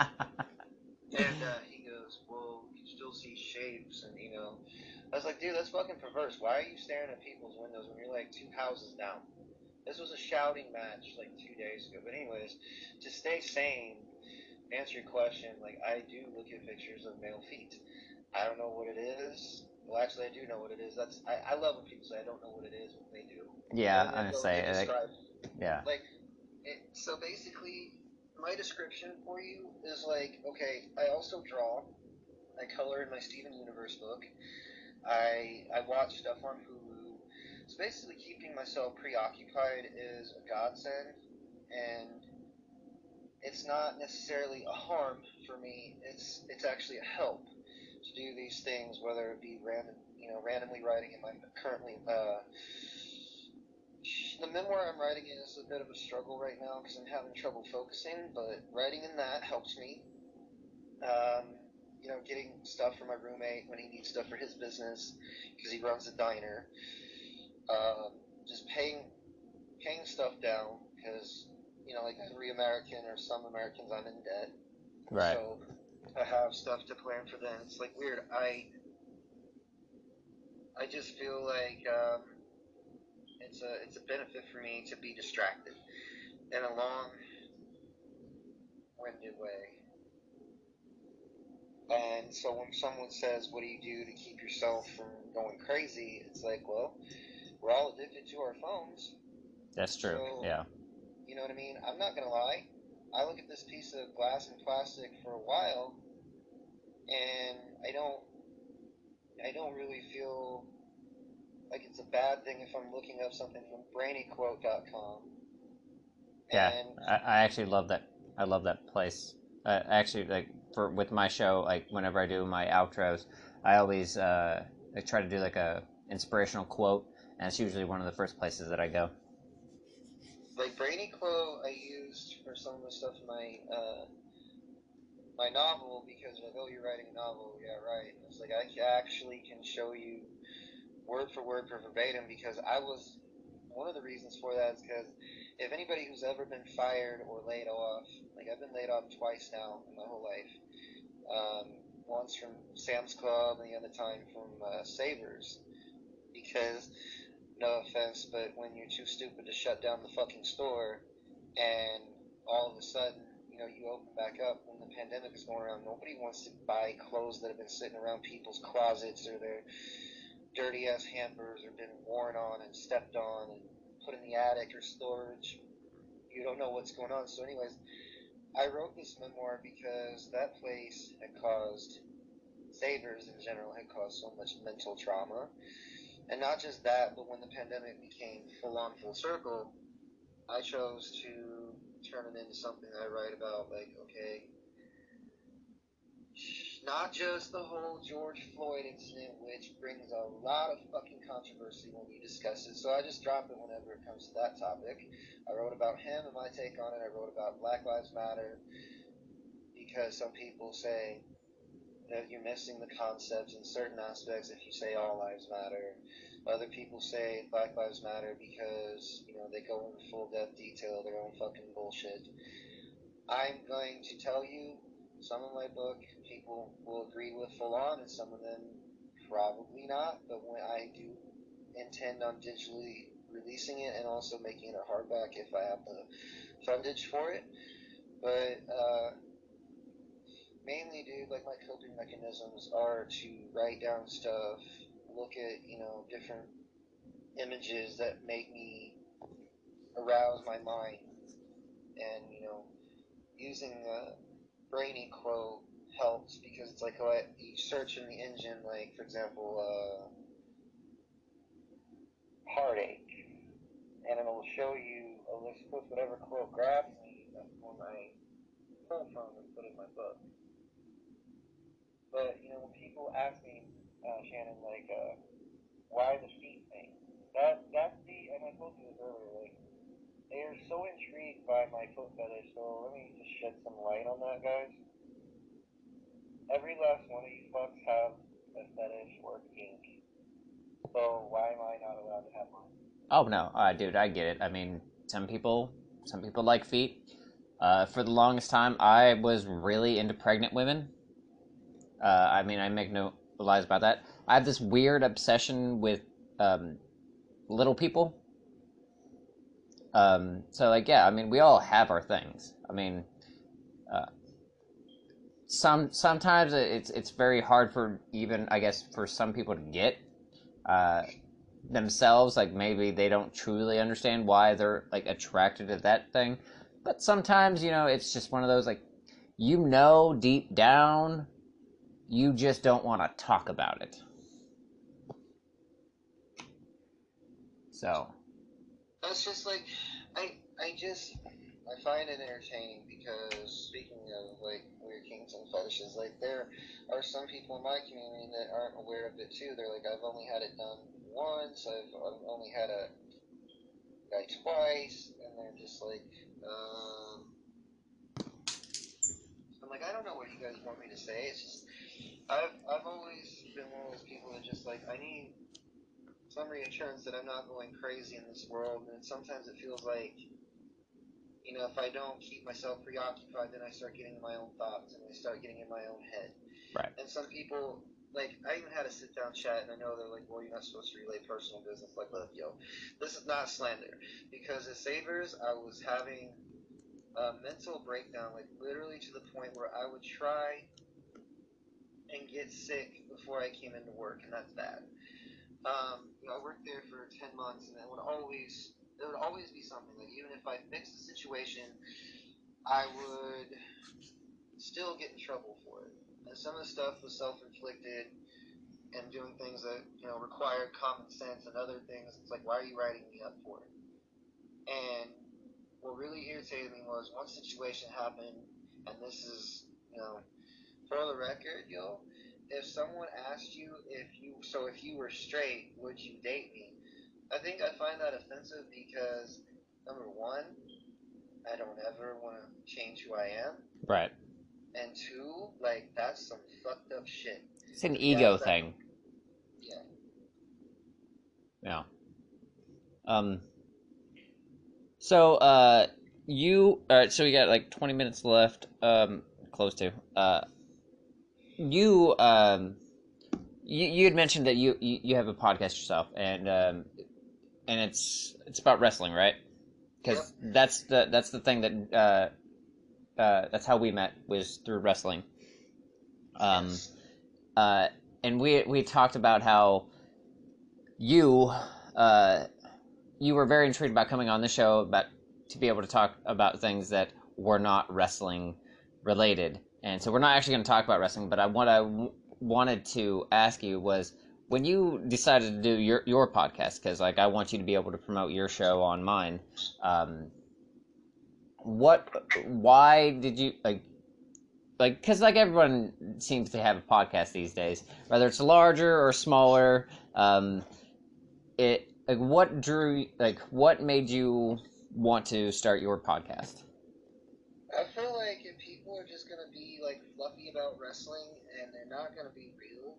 and uh, he goes, well, you can still see shapes, and you know, I was like, dude, that's fucking perverse. Why are you staring at people's windows when you're like two houses down? This was a shouting match like two days ago. But anyways, to stay sane, answer your question, like I do look at pictures of male feet. I don't know what it is. Well, actually, I do know what it is. That's I, I love when people say I don't know what it is when they do. Yeah, I'm say like, yeah. Like, it, so basically, my description for you is like, okay, I also draw. I color in my Steven Universe book. I I watch stuff on Hulu so basically, keeping myself preoccupied is a godsend, and it's not necessarily a harm for me. It's it's actually a help to do these things, whether it be random, you know, randomly writing in my currently. Uh, the memoir I'm writing is a bit of a struggle right now because I'm having trouble focusing, but writing in that helps me. Um, you know, getting stuff for my roommate when he needs stuff for his business because he runs a diner um, just paying paying stuff down because you know, like every American or some Americans, I'm in debt. Right. So I have stuff to plan for them. It's like weird. I I just feel like um, it's a it's a benefit for me to be distracted in a long winded way. And so when someone says, "What do you do to keep yourself from going crazy?" It's like, well, we're all addicted to our phones. That's true. So, yeah. You know what I mean? I'm not gonna lie. I look at this piece of glass and plastic for a while, and I don't, I don't really feel like it's a bad thing if I'm looking up something from BrainyQuote.com. Yeah, I, I actually love that. I love that place. Uh, actually, like for with my show, like whenever I do my outros, I always uh, I try to do like a inspirational quote and it's usually one of the first places that I go. Like Brainy Quote, I used for some of the stuff in my uh, my novel because like, oh, you're writing a novel, yeah, right. It's like I actually can show you word for word for verbatim because I was one of the reasons for that is because if anybody who's ever been fired or laid off, like I've been laid off twice now in my whole life. Um, once from Sam's Club and the other time from uh, Savers, because no offense, but when you're too stupid to shut down the fucking store, and all of a sudden, you know, you open back up when the pandemic is going around, nobody wants to buy clothes that have been sitting around people's closets or their dirty ass hampers or been worn on and stepped on and put in the attic or storage. You don't know what's going on. So, anyways, I wrote this memoir because that place had caused Savers in general had caused so much mental trauma and not just that, but when the pandemic became full on full circle, I chose to turn it into something I write about, like, okay, not just the whole George Floyd incident, which brings a lot of fucking controversy when you discuss it. So I just drop it whenever it comes to that topic. I wrote about him and my take on it. I wrote about Black Lives Matter because some people say that you're missing the concepts in certain aspects if you say all lives matter. Other people say Black Lives Matter because, you know, they go into full depth detail their own fucking bullshit. I'm going to tell you some of my book people will agree with full on, and some of them probably not. But when I do intend on digitally releasing it and also making it a hardback if I have the fundage for it. But uh, mainly, dude, like my coping mechanisms are to write down stuff, look at you know different images that make me arouse my mind, and you know using a brainy quote helps because it's like you search in the engine, like for example, uh, heartache, and it'll show you a list of whatever quote grabs me. That's one I pull and put in my book. But you know, when people ask me, uh, Shannon, like, uh, why the feet thing? That that's the and I told you this earlier. They are so intrigued by my foot fetish. So let me just shed some light on that, guys. Every last one of you fucks have a fetish or kink. So why am I not allowed to have mine? Oh no, uh, dude, I get it. I mean, some people, some people like feet. Uh, for the longest time, I was really into pregnant women. Uh, I mean, I make no lies about that. I have this weird obsession with um, little people. Um, so, like, yeah, I mean, we all have our things. I mean, uh, some sometimes it's it's very hard for even I guess for some people to get uh, themselves. Like maybe they don't truly understand why they're like attracted to that thing. But sometimes you know it's just one of those like you know deep down you just don't want to talk about it. So. That's just like, I, I just, I find it entertaining because speaking of like weird kinks and fetishes, like there are some people in my community that aren't aware of it too. They're like, I've only had it done once. I've, I've only had a guy twice, and they're just like, um, I'm like, I don't know what you guys want me to say. It's just I've I've always been one of those people that just like I need some reassurance that I'm not going crazy in this world, and sometimes it feels like you know if I don't keep myself preoccupied, then I start getting in my own thoughts and I start getting in my own head. Right. And some people like I even had a sit down chat, and I know they're like, "Well, you're not supposed to relay personal business." Like, look, yo, this is not slander because at Savers, I was having a mental breakdown, like literally to the point where I would try and get sick before I came into work, and that's bad. Um, you know, I worked there for ten months, and it would always there would always be something. Like even if I fixed the situation, I would still get in trouble for it. And some of the stuff was self-inflicted, and doing things that you know required common sense, and other things. It's like, why are you writing me up for it? And what really irritated me was one situation happened, and this is you know for the record, yo, if someone asked you if you so if you were straight, would you date me? I think I find that offensive because number one, I don't ever want to change who I am. Right. And two, like that's some fucked up shit. It's an ego yeah, thing. Yeah. Yeah. Um. So, uh, you. All right. So we got like twenty minutes left. Um, close to. Uh you um you you had mentioned that you you, you have a podcast yourself and um and it's it's about wrestling right? Because yep. that's the that's the thing that uh uh that's how we met was through wrestling. Um uh and we we talked about how you uh you were very intrigued about coming on the show about to be able to talk about things that were not wrestling related and so we're not actually going to talk about wrestling, but I, what I w- wanted to ask you was when you decided to do your your podcast, because like I want you to be able to promote your show on mine. Um, what? Why did you like? like because like everyone seems to have a podcast these days, whether it's larger or smaller. Um, it like what drew like what made you want to start your podcast? I feel are just gonna be like fluffy about wrestling and they're not gonna be real,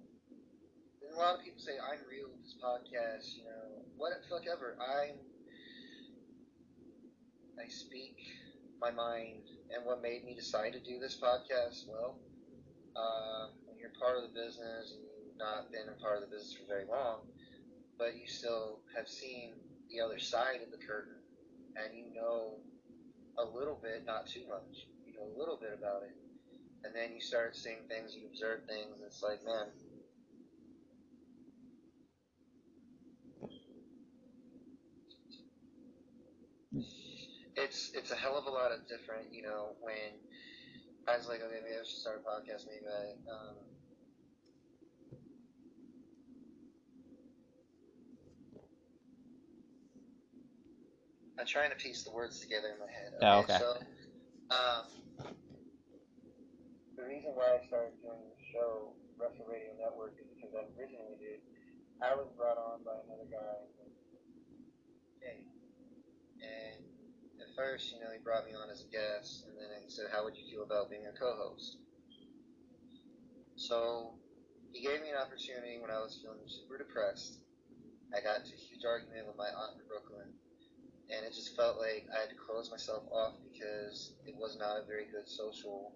then a lot of people say I'm real with this podcast. You know, what fuck ever. I'm I speak my mind and what made me decide to do this podcast. Well, uh, when you're part of the business and you've not been a part of the business for very long, but you still have seen the other side of the curtain and you know a little bit, not too much, a little bit about it. And then you start seeing things, you observe things, and it's like, man, it's it's a hell of a lot of different, you know, when I was like, okay, maybe I should start a podcast, maybe I, um, I'm trying to piece the words together in my head. Oh, okay. So, um, the reason why I started doing the show, Wrestle Radio Network, is because I originally did. I was brought on by another guy, Jay, and at first, you know, he brought me on as a guest, and then he said, "How would you feel about being a co-host?" So he gave me an opportunity when I was feeling super depressed. I got into a huge argument with my aunt in Brooklyn and it just felt like I had to close myself off because it was not a very good social.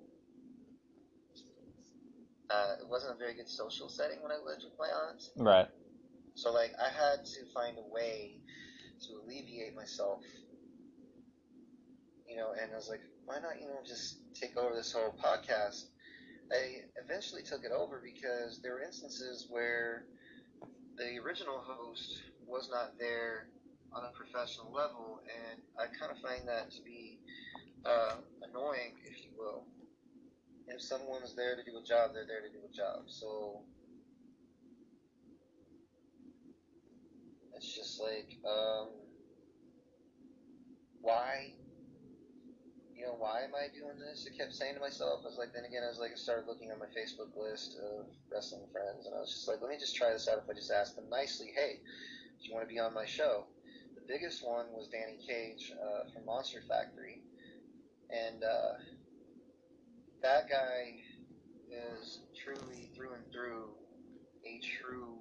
Uh, it wasn't a very good social setting when I lived with my aunt. Right. So like I had to find a way to alleviate myself. You know, and I was like, why not, you know, just take over this whole podcast? I eventually took it over because there were instances where the original host was not there on a professional level, and I kind of find that to be uh, annoying, if you will. If someone's there to do a job, they're there to do a job. So it's just like, um, why? You know, why am I doing this? I kept saying to myself, I was like, then again, I was like, I started looking on my Facebook list of wrestling friends, and I was just like, let me just try this out if I just ask them nicely, hey, do you want to be on my show? The biggest one was Danny Cage uh, from Monster Factory, and uh, that guy is truly through and through a true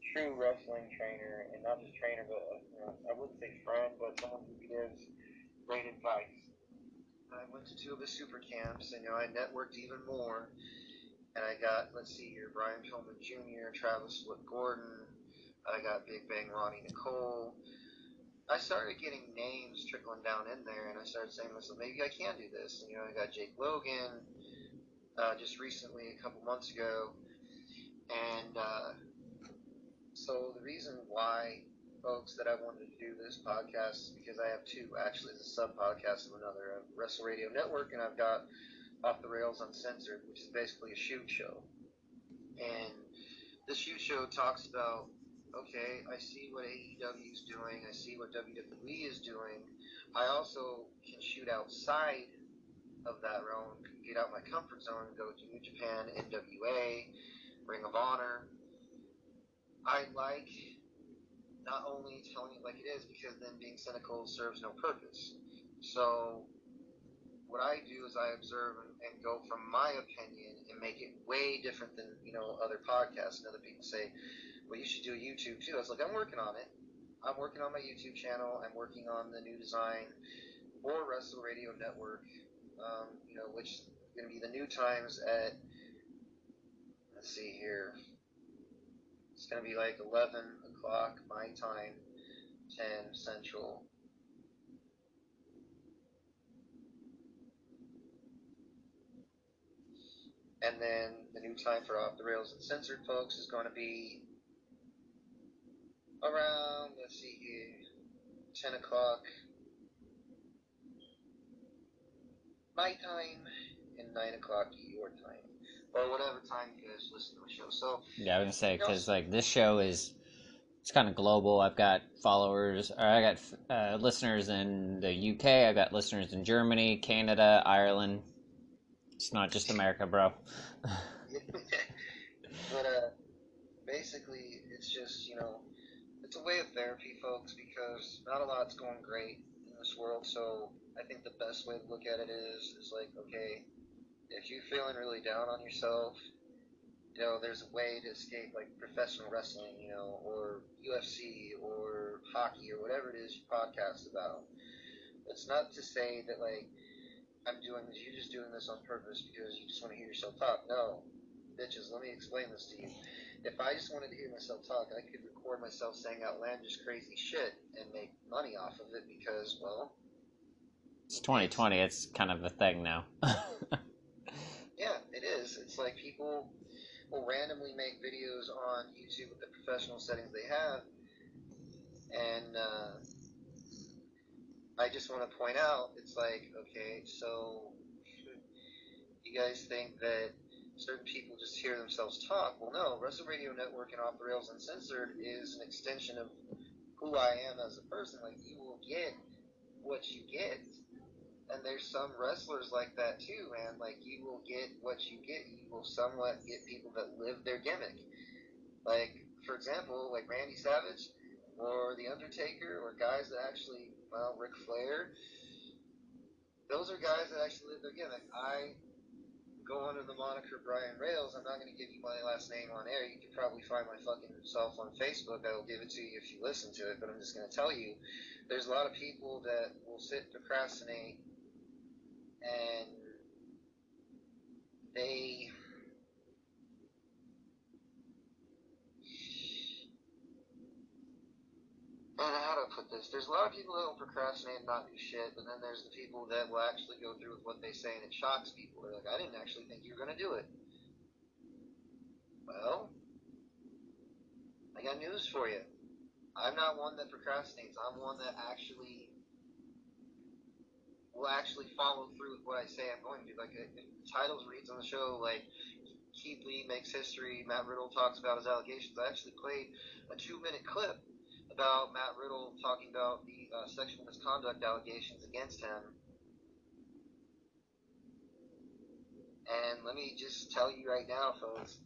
true wrestling trainer, and not just trainer, but uh, I wouldn't say friend, but someone who gives great advice. I went to two of his super camps, and you know I networked even more. And I got, let's see here, Brian Pillman Jr., Travis Wood Gordon, I got Big Bang Ronnie Nicole. I started getting names trickling down in there, and I started saying to myself, maybe I can do this. And, you know, I got Jake Logan uh, just recently, a couple months ago, and uh, so the reason why, folks, that I wanted to do this podcast is because I have two actually. It's a sub podcast of another, a Wrestle Radio Network, and I've got Off the Rails Uncensored, which is basically a shoot show. And this shoot show talks about okay, I see what AEW is doing, I see what WWE is doing. I also can shoot outside of that realm, get out my comfort zone, go to New Japan, NWA, Ring of Honor. I like not only telling it like it is, because then being cynical serves no purpose. So what I do is I observe and, and, go from my opinion and make it way different than you know other podcasts and other people say well, you should do a YouTube too. I was like, I'm working on it. I'm working on my YouTube channel. I'm working on the new design for Wrestle Radio Network. Um, you know, which is going to be the new times at. Let's see here. It's going to be like 11 o'clock my time, 10 Central. And then the new time for Off the Rails Uncensored folks is going to be around, let's see here, 10 o'clock my time and 9 o'clock your time. Or whatever time you guys listen to the show. So yeah, I was gonna say because like this show is it's kind of global. I've got followers, or I got uh, listeners in the UK. I've got listeners in Germany, Canada, Ireland. It's not just America, bro. but uh, basically, it's just you know, it's a way of therapy, folks, because not a lot's going great in this world. So I think the best way to look at it is is like, okay, if you're feeling really down on yourself, you know, there's a way to escape, like professional wrestling, you know, or UFC or hockey or whatever it is you podcast about. It's not to say that like I'm doing this, you're just doing this on purpose because you just want to hear yourself talk. No, bitches, let me explain this to you. If I just wanted to hear myself talk, I could record myself saying outlandish, crazy shit and make money off of it because, well, it's 2020. It's kind of a thing now. yeah, it is. It's like people will randomly make videos on YouTube with the professional settings they have, and uh, I just want to point out, it's like, okay, so you guys think that certain people just hear themselves talk? Well, no. Wrestle Radio Network and Off the Rails Uncensored is an extension of who I am as a person. Like you will get what you get and there's some wrestlers like that too, man. Like you will get what you get. You will somewhat get people that live their gimmick. Like for example, like Randy Savage or The Undertaker or guys that actually, well, Ric Flair. Those are guys that actually live their gimmick. I go under the moniker Brian Rails. I'm not going to give you my last name on air. You can probably find my fucking self on Facebook. I will give it to you if you listen to it. But I'm just going to tell you, there's a lot of people that will sit procrastinate and they I how to put this. There's a lot of people that will procrastinate and not do shit, but then there's the people that will actually go through with what they say and it shocks people. They're like, I didn't actually think you were going to do it. Well, I got news for you. I'm not one that procrastinates. I'm one that actually will actually follow through with what I say I'm going to. Like, if the titles reads on the show, like, Keith Lee makes history, Matt Riddle talks about his allegations. I actually played a two minute clip about Matt Riddle talking about the uh, sexual misconduct allegations against him. And let me just tell you right now, folks,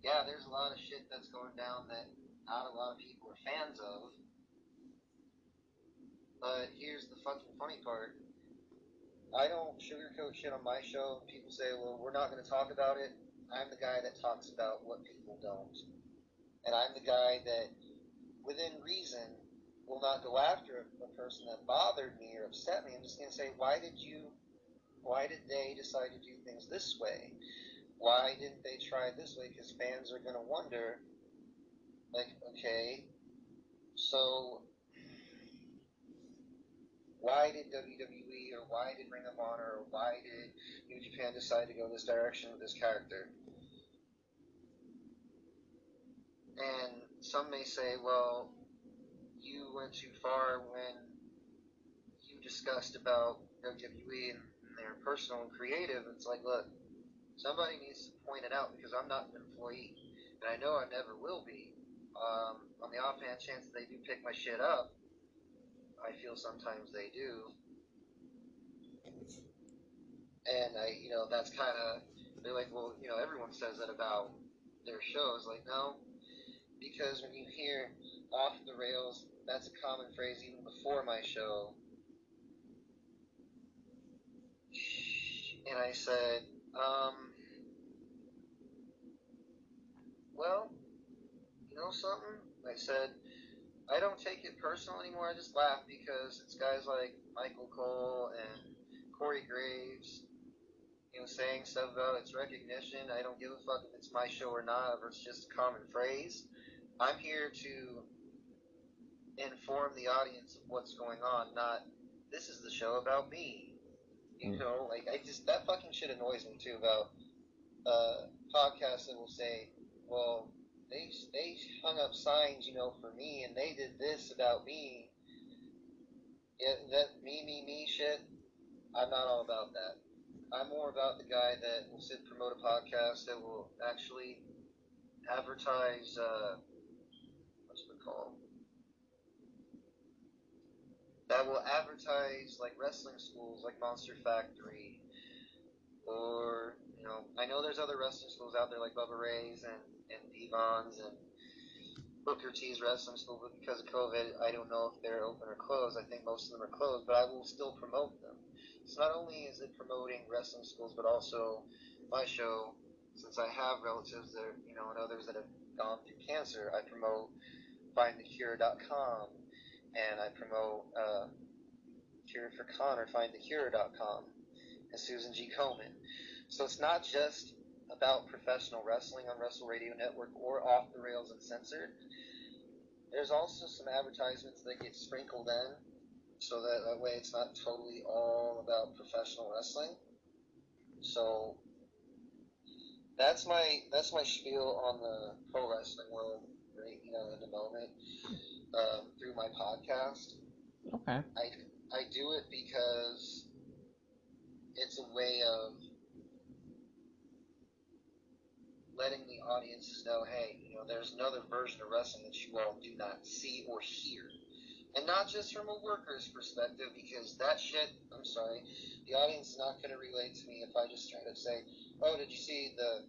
yeah, there's a lot of shit that's going down that not a lot of people are fans of. But here's the fucking funny part I don't sugarcoat shit on my show. People say, well, we're not going to talk about it. I'm the guy that talks about what people don't. And I'm the guy that, within reason, will not go after a person that bothered me or upset me. I'm just going to say, why did you, why did they decide to do things this way? Why didn't they try this way? Because fans are going to wonder, like, okay, so why did WWE or why did Ring of Honor or why did New Japan decide to go this direction with this character? And some may say, well, you went too far when you discussed about WWE and, their personal and creative. It's like, look, somebody needs to point it out because I'm not an employee, and I know I never will be. Um, on the offhand chance that they do pick my shit up, I feel sometimes they do. And I, you know, that's kind of, they're like, well, you know, everyone says that about their shows. Like, no, because when you hear off the rails, that's a common phrase even before my show. And I said, um, well, you know something? I said, I don't take it personal anymore. I just laugh because it's guys like Michael Cole and Corey Graves, you know, saying stuff about its recognition. I don't give a fuck if it's my show or not, or it's just a common phrase. I'm here to inform the audience of what's going on, not this is the show about me. You mm. know, like I just that fucking shit annoys me too about uh, podcasts that will say, well, they they hung up signs, you know, for me, and they did this about me. Yeah, that me me me shit. I'm not all about that. I'm more about the guy that will sit promote a podcast that will actually advertise uh, what's it call that will advertise like wrestling schools like Monster Factory or you know I know there's other wrestling schools out there like Bubba Ray's and and D-Von's and Booker T's wrestling school, but because of COVID, I don't know if they're open or closed. I think most of them are closed, but I will still promote them. So not only is it promoting wrestling schools, but also my show, since I have relatives that are, you know, and others that have gone through cancer, I promote findthecure.com and I promote uh, Cure for Connor, findthecure.com, and Susan G. Komen. So it's not just about professional wrestling on Wrestle Radio Network or Off the Rails Uncensored. There's also some advertisements that get sprinkled in, so that, that way it's not totally all about professional wrestling. So that's my that's my spiel on the pro wrestling world, right? You know, in the moment um, through my podcast. Okay. I I do it because it's a way of letting the audiences know, hey, you know, there's another version of wrestling that you all do not see or hear. And not just from a worker's perspective, because that shit, I'm sorry, the audience is not going to relate to me if I just try to say, oh, did you see the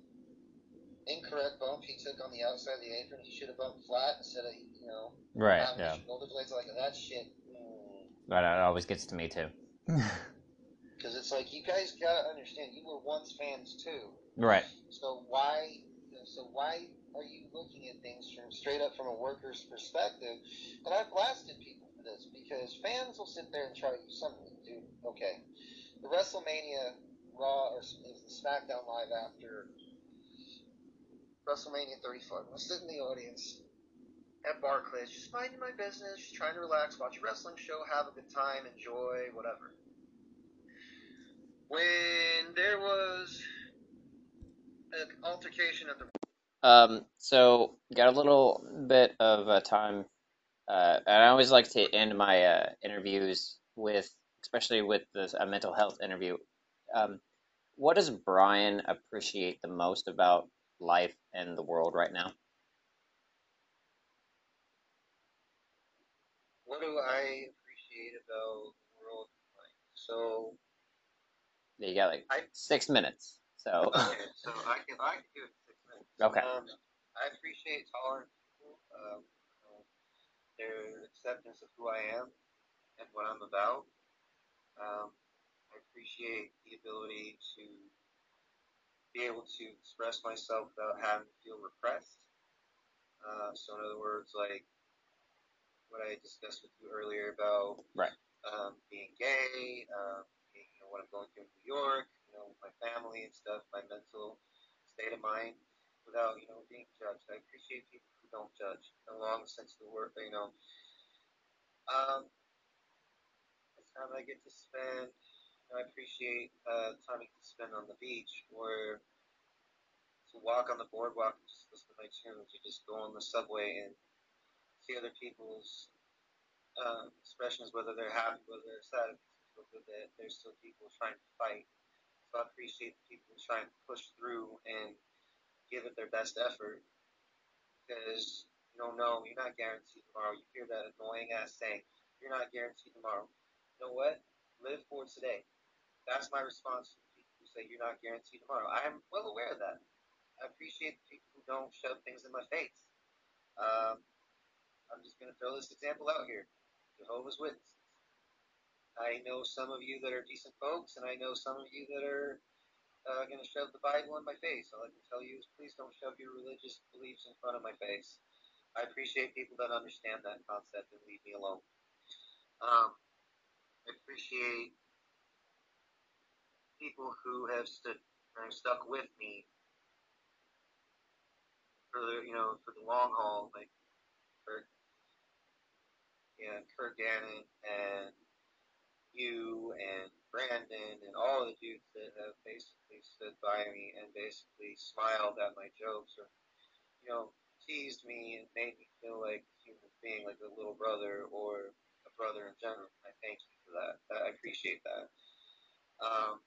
incorrect bump he took on the outside of the apron? He should have bumped flat instead of, you know, right, yeah. shoulder blades like that shit. Mm. That always gets to me too. Because it's like you guys gotta understand, you were once fans too. Right. So why, so why are you looking at things from straight up from a worker's perspective? And I've blasted people for this because fans will sit there and try to something. Dude, okay, the WrestleMania Raw or is the SmackDown Live after WrestleMania 35. I'm sitting in the audience at Barclays, just minding my business, just trying to relax, watch a wrestling show, have a good time, enjoy, whatever. When there was an altercation at the. Um, so got a little bit of uh, time, uh, and I always like to end my uh, interviews with, especially with this a mental health interview. Um, what does Brian appreciate the most about life and the world right now? What do I appreciate about the world? So. You got like I, six minutes. So. Okay, so I can I can do it in six minutes. Okay. Um, I appreciate tolerant people, um, their acceptance of who I am and what I'm about. Um, I appreciate the ability to be able to express myself without having to feel repressed. Uh, so, in other words, like what I discussed with you earlier about right. um, being gay, um, being, you know, what I'm going through in New York, know, my family and stuff, my mental state of mind, without, you know, being judged. I appreciate people who don't judge, in a long sense of the word, you know. Um, it's time I get to spend, you I appreciate uh, time get to spend on the beach or to walk on the boardwalk and just listen to my tunes or just go on the subway and see other people's um, expressions, whether they're happy, whether they're sad, whether there's still people trying to fight I appreciate people trying to push through and give it their best effort because you don't know, you're not guaranteed tomorrow. You hear that annoying ass saying, you're not guaranteed tomorrow. You know what? Live for today. That's my response to people who say you're not guaranteed tomorrow. I'm well aware of that. I appreciate people who don't shove things in my face. Um, I'm just going to throw this example out here. Jehovah's Witnesses. I know some of you that are decent folks, and I know some of you that are uh, going to shove the Bible in my face. All I can tell you is please don't shove your religious beliefs in front of my face. I appreciate people that understand that concept and leave me alone. Um, I appreciate people who have stood or stuck with me for the you know for the long haul, like Kurt, yeah, Kurt Gannon and you and Brandon and all the dudes that have basically stood by me and basically smiled at my jokes or, you know, teased me and made me feel like a human being, like a little brother or a brother in general. I thank you for that. I appreciate that. Um,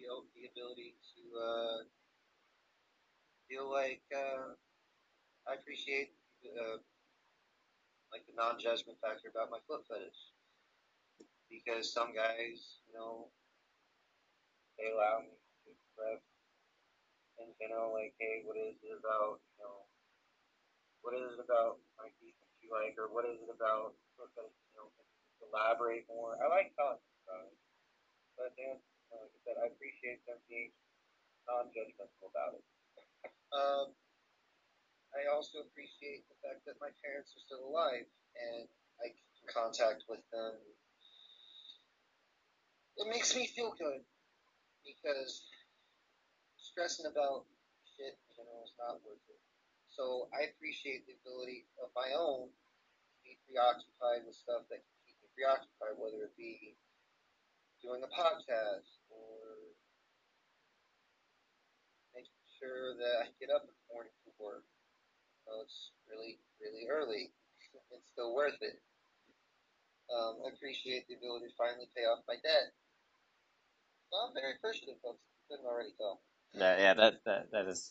the, the ability to uh, feel like uh, I appreciate uh, like the non-judgment factor about my foot fetish because some guys, you know, they allow me to express in general, like, hey, what is it about, you know, what is it about my feet that you like, or what is it about you know, elaborate more. I like talking about it, but then, know, like I said, I appreciate them being non-judgmental about it. Um, I also appreciate the fact that my parents are still alive and I keep in contact with them. It makes me feel good because stressing about shit in general is not worth it. So I appreciate the ability of my own to be preoccupied with stuff that can keep me preoccupied, whether it be doing a podcast or making sure that I get up in the morning for work. So it's really, really early. It's still worth it. Um, I appreciate the ability to finally pay off my debt. So I'm very appreciative, folks. Couldn't already tell. Yeah, yeah, that that that is.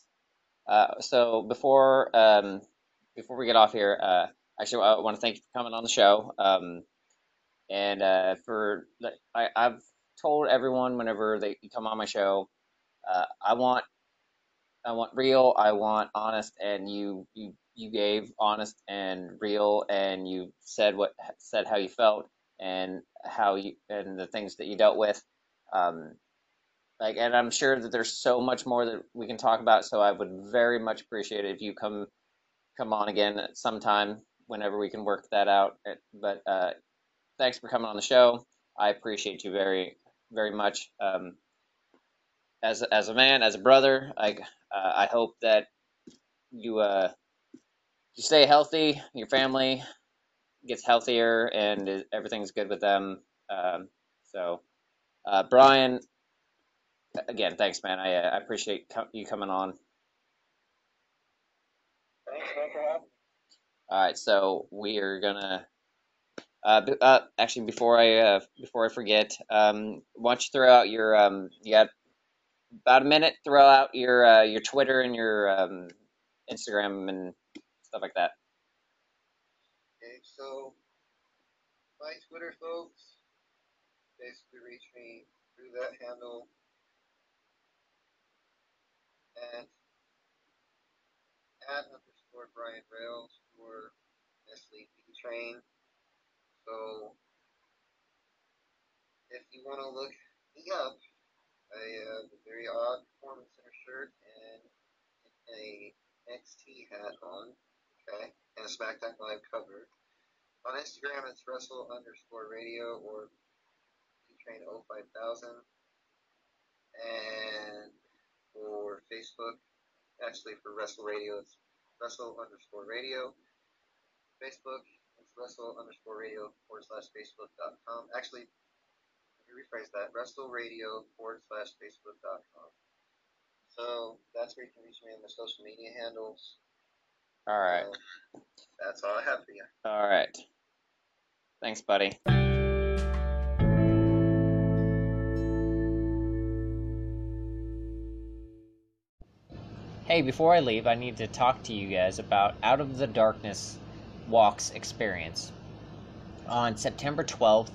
Uh, so before um, before we get off here, uh, actually, I want to thank you for coming on the show. Um, and uh, for I, I've told everyone whenever they come on my show, uh, I want I want real, I want honest, and you you you gave honest and real, and you said what said how you felt and how you and the things that you dealt with. Um, like, and I'm sure that there's so much more that we can talk about. So I would very much appreciate it if you come come on again sometime whenever we can work that out. But uh, thanks for coming on the show. I appreciate you very very much. Um, as as a man, as a brother, I uh, I hope that you uh you stay healthy, your family gets healthier, and everything's good with them. Um, so, uh, Brian, again, thanks, man. I, uh, I appreciate co- you coming on. Thanks, man, for having me. All right, so we are gonna. Uh, uh, actually, before I uh, before I forget, um, why don't you throw out your um, you got about a minute. Throw out your uh, your Twitter and your um, Instagram and stuff like that. Okay, so my Twitter folks basically reach me through that handle at at underscore Brian Rails or Nestle B Train. So if you want to look me up, A uh, very odd performance center shirt and a NXT hat on, okay, and a SmackDown Live cover. On Instagram, it's Wrestle underscore radio or Train 05000. And for Facebook, actually for Wrestle Radio, it's Wrestle underscore radio. Facebook, it's Wrestle underscore radio forward slash Facebook.com. Actually, rephrase that Wrestle Radio forward slash Facebook.com. So that's where you can reach me on the social media handles. All right. So that's all I have for you. All right. Thanks, buddy. Hey, before I leave, I need to talk to you guys about Out of the Darkness Walks experience. On September 12th, eh,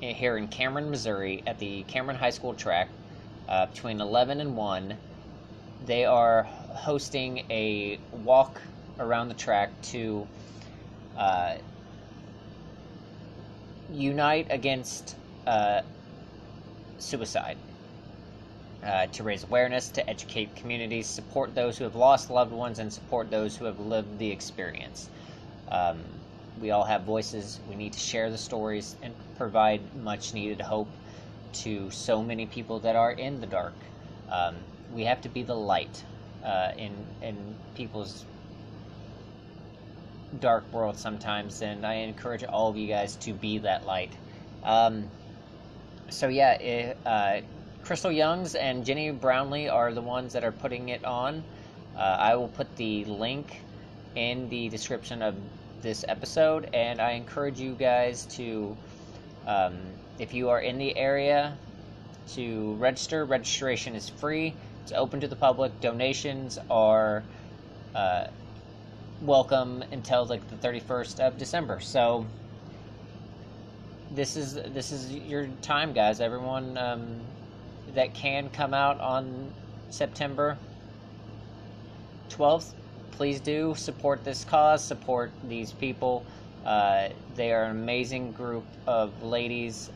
here in Cameron, Missouri, at the Cameron High School track, uh, between 11 and 1, they are hosting a walk around the track to uh, unite against uh, suicide. Uh, to raise awareness, to educate communities, support those who have lost loved ones, and support those who have lived the experience. Um, we all have voices. We need to share the stories and provide much needed hope to so many people that are in the dark. Um, we have to be the light uh, in in people's dark world sometimes, and I encourage all of you guys to be that light. Um, so yeah, it, uh, Crystal Youngs and Jenny Brownlee are the ones that are putting it on. Uh, I will put the link in the description of this episode, and I encourage you guys to, um, if you are in the area, to register. Registration is free. It's open to the public. Donations are uh, welcome until like the 31st of December. So this is this is your time, guys. Everyone um, that can come out on September 12th, please do support this cause, support these people. Uh, they are an amazing group of ladies,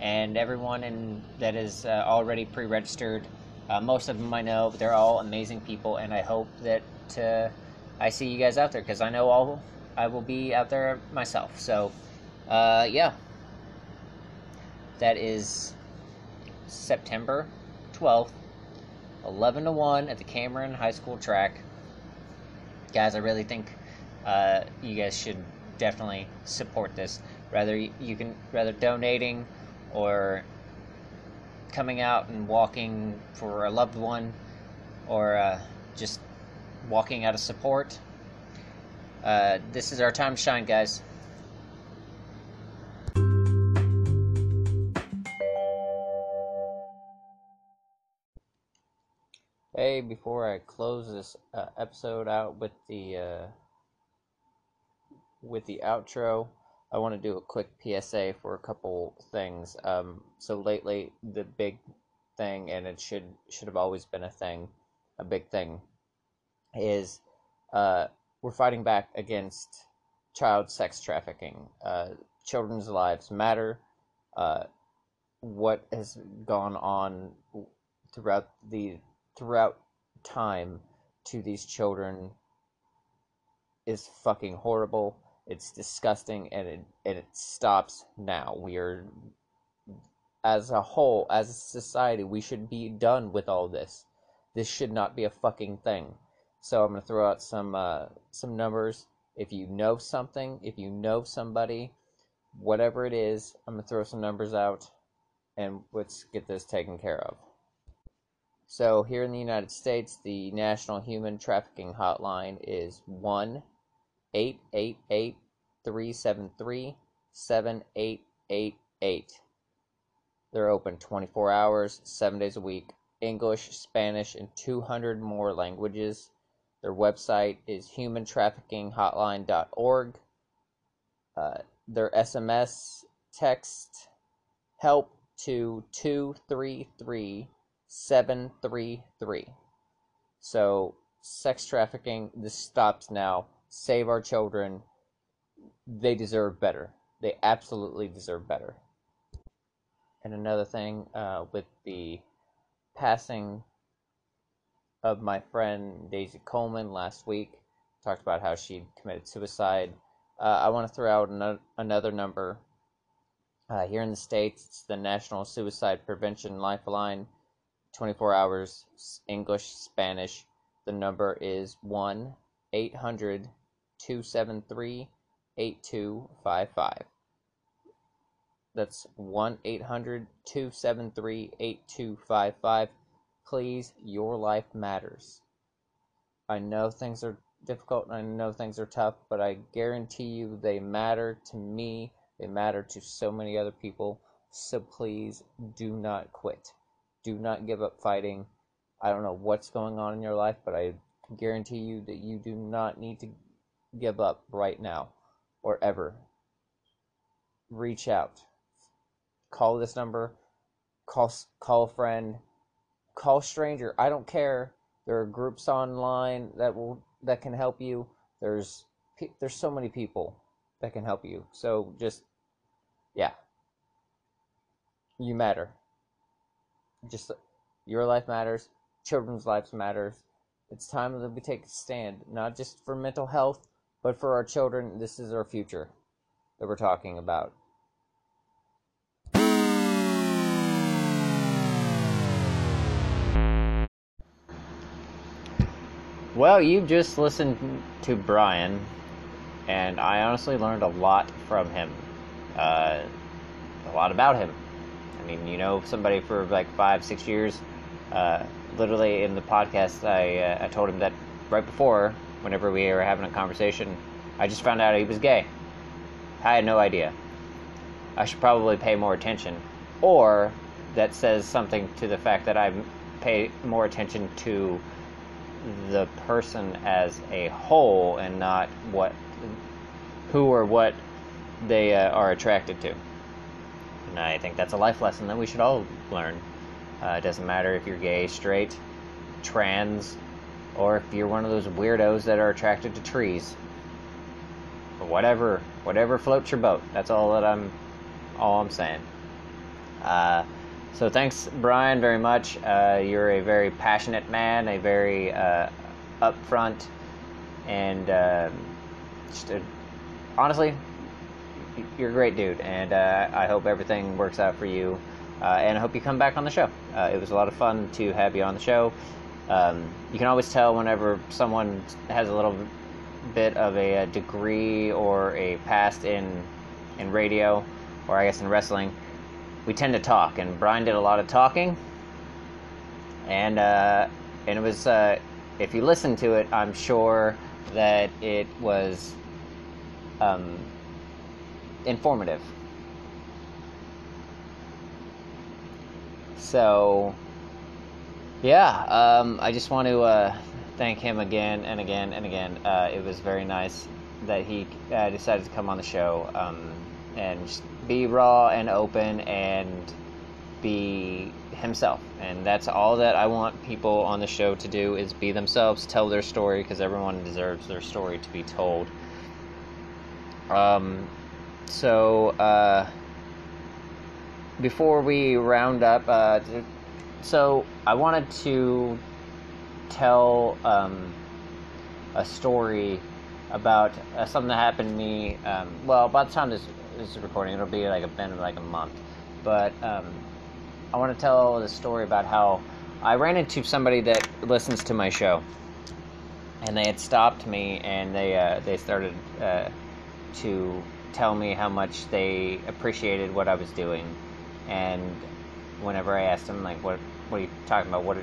and everyone in, that is uh, already pre registered. Uh, most of them I know, but they're all amazing people, and I hope that uh, I see you guys out there because I know all I will be out there myself. So, uh, yeah, that is September 12th, 11 to 1 at the Cameron High School track. Guys, I really think uh, you guys should definitely support this. Rather, you can rather donating or coming out and walking for a loved one or uh, just walking out of support. Uh, this is our time to shine, guys. Hey, before I close this uh, episode out with the uh, with the outro, I want to do a quick PSA for a couple things. Um, so lately, the big thing, and it should should have always been a thing, a big thing, is uh, we're fighting back against child sex trafficking. Uh, children's lives matter. Uh, what has gone on throughout the throughout time to these children is fucking horrible. It's disgusting, and it and it stops now. We are, as a whole, as a society, we should be done with all this. This should not be a fucking thing. So I'm gonna throw out some uh, some numbers. If you know something, if you know somebody, whatever it is, I'm gonna throw some numbers out, and let's get this taken care of. So here in the United States, the National Human Trafficking Hotline is one eight eight eight three seven three seven eight eight eight. They're open 24 hours, 7 days a week, English, Spanish, and 200 more languages. Their website is humantraffickinghotline.org. Uh, their SMS text help to 233 733. So, sex trafficking, this stops now. Save our children. They deserve better. They absolutely deserve better. And another thing uh, with the passing of my friend Daisy Coleman last week. Talked about how she committed suicide. Uh, I want to throw out an- another number. Uh, here in the States, it's the National Suicide Prevention Lifeline, 24 hours, English, Spanish. The number is 1 800 273 8255. That's 1 800 273 8255 please, your life matters. I know things are difficult and I know things are tough, but I guarantee you they matter to me. They matter to so many other people. So please do not quit. Do not give up fighting. I don't know what's going on in your life, but I guarantee you that you do not need to give up right now or ever. Reach out. Call this number. Call call a friend call a stranger. I don't care. There are groups online that will that can help you. There's there's so many people that can help you. So just yeah. You matter. Just your life matters. Children's lives matters. It's time that we take a stand, not just for mental health, but for our children. This is our future that we're talking about. Well, you just listened to Brian, and I honestly learned a lot from him. Uh, a lot about him. I mean, you know, somebody for like five, six years. Uh, literally in the podcast, I uh, I told him that right before, whenever we were having a conversation, I just found out he was gay. I had no idea. I should probably pay more attention, or that says something to the fact that I pay more attention to the person as a whole and not what who or what they uh, are attracted to. And I think that's a life lesson that we should all learn. Uh, it doesn't matter if you're gay, straight, trans, or if you're one of those weirdos that are attracted to trees. Whatever, whatever floats your boat. That's all that I'm, all I'm saying. Uh, so thanks, Brian, very much. Uh, you're a very passionate man, a very uh, upfront, and um, just a, honestly, you're a great dude. And uh, I hope everything works out for you. Uh, and I hope you come back on the show. Uh, it was a lot of fun to have you on the show. Um, you can always tell whenever someone has a little bit of a, a degree or a past in in radio, or I guess in wrestling we tend to talk, and Brian did a lot of talking, and uh, and it was uh, if you listen to it, I'm sure that it was um, informative. So, yeah, um, I just want to uh, thank him again and again and again. Uh, it was very nice that he uh, decided to come on the show um, and just be raw and open and be himself and that's all that i want people on the show to do is be themselves tell their story because everyone deserves their story to be told um, so uh, before we round up uh, so i wanted to tell um, a story about uh, something that happened to me um, well by the time this this is recording, it'll be like a been like a month. But um, I want to tell the story about how I ran into somebody that listens to my show, and they had stopped me and they uh, they started uh, to tell me how much they appreciated what I was doing, and whenever I asked them like what what are you talking about what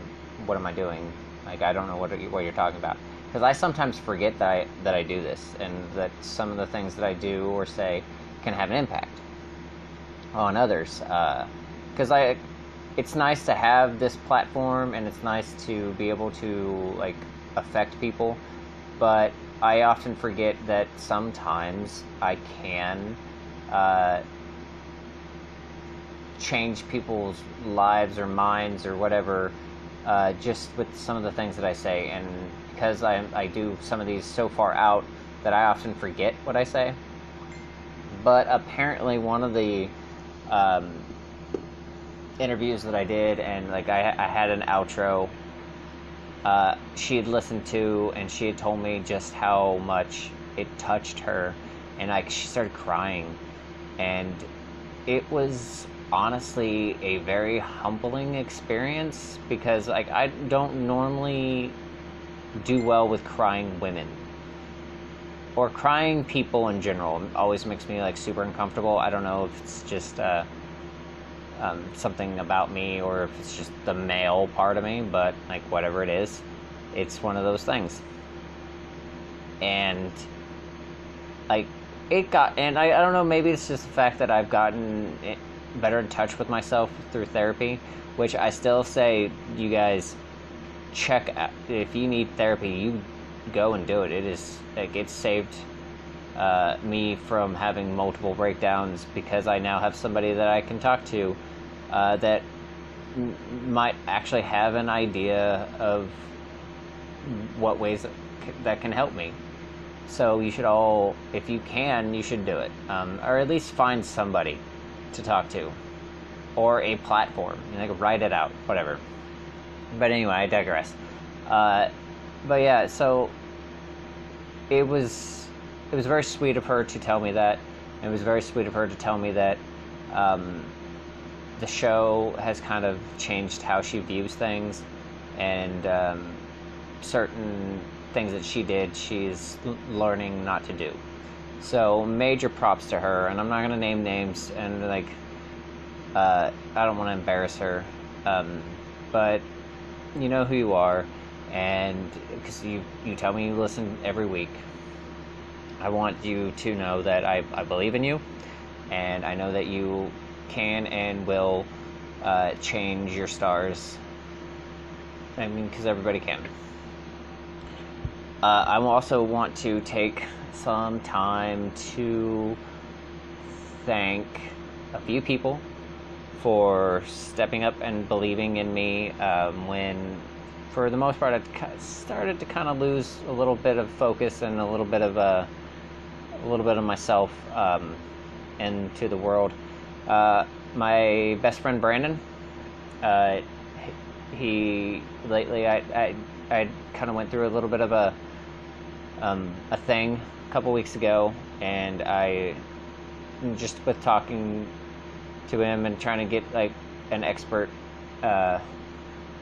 what am I doing like I don't know what what you're talking about because I sometimes forget that I that I do this and that some of the things that I do or say can have an impact on others. Because uh, I, it's nice to have this platform, and it's nice to be able to like affect people. But I often forget that sometimes I can uh, change people's lives or minds or whatever uh, just with some of the things that I say. And because I, I do some of these so far out that I often forget what I say but apparently one of the um, interviews that I did, and like I, I had an outro. Uh, she had listened to, and she had told me just how much it touched her, and like she started crying, and it was honestly a very humbling experience because like I don't normally do well with crying women or crying people in general always makes me like super uncomfortable. I don't know if it's just uh, um, something about me or if it's just the male part of me, but like whatever it is, it's one of those things. And like it got, and I, I don't know, maybe it's just the fact that I've gotten better in touch with myself through therapy, which I still say, you guys check out, if you need therapy, you go and do it. It is like it saved uh, me from having multiple breakdowns because I now have somebody that I can talk to uh, that m- might actually have an idea of what ways that, c- that can help me. So you should all, if you can, you should do it, um, or at least find somebody to talk to, or a platform. You know, like write it out, whatever. But anyway, I digress. Uh, but yeah, so it was it was very sweet of her to tell me that. It was very sweet of her to tell me that um, the show has kind of changed how she views things, and um, certain things that she did, she's learning not to do. So major props to her, and I'm not gonna name names, and like uh, I don't want to embarrass her, um, but you know who you are and because you you tell me you listen every week i want you to know that i, I believe in you and i know that you can and will uh, change your stars i mean because everybody can Uh, I also want to take some time to thank a few people for stepping up and believing in me um, when, for the most part, I started to kind of lose a little bit of focus and a little bit of a, a little bit of myself um, into the world. Uh, my best friend Brandon, uh, he lately I I, I kind of went through a little bit of a um, a thing a couple weeks ago, and I just with talking to him and trying to get like an expert uh,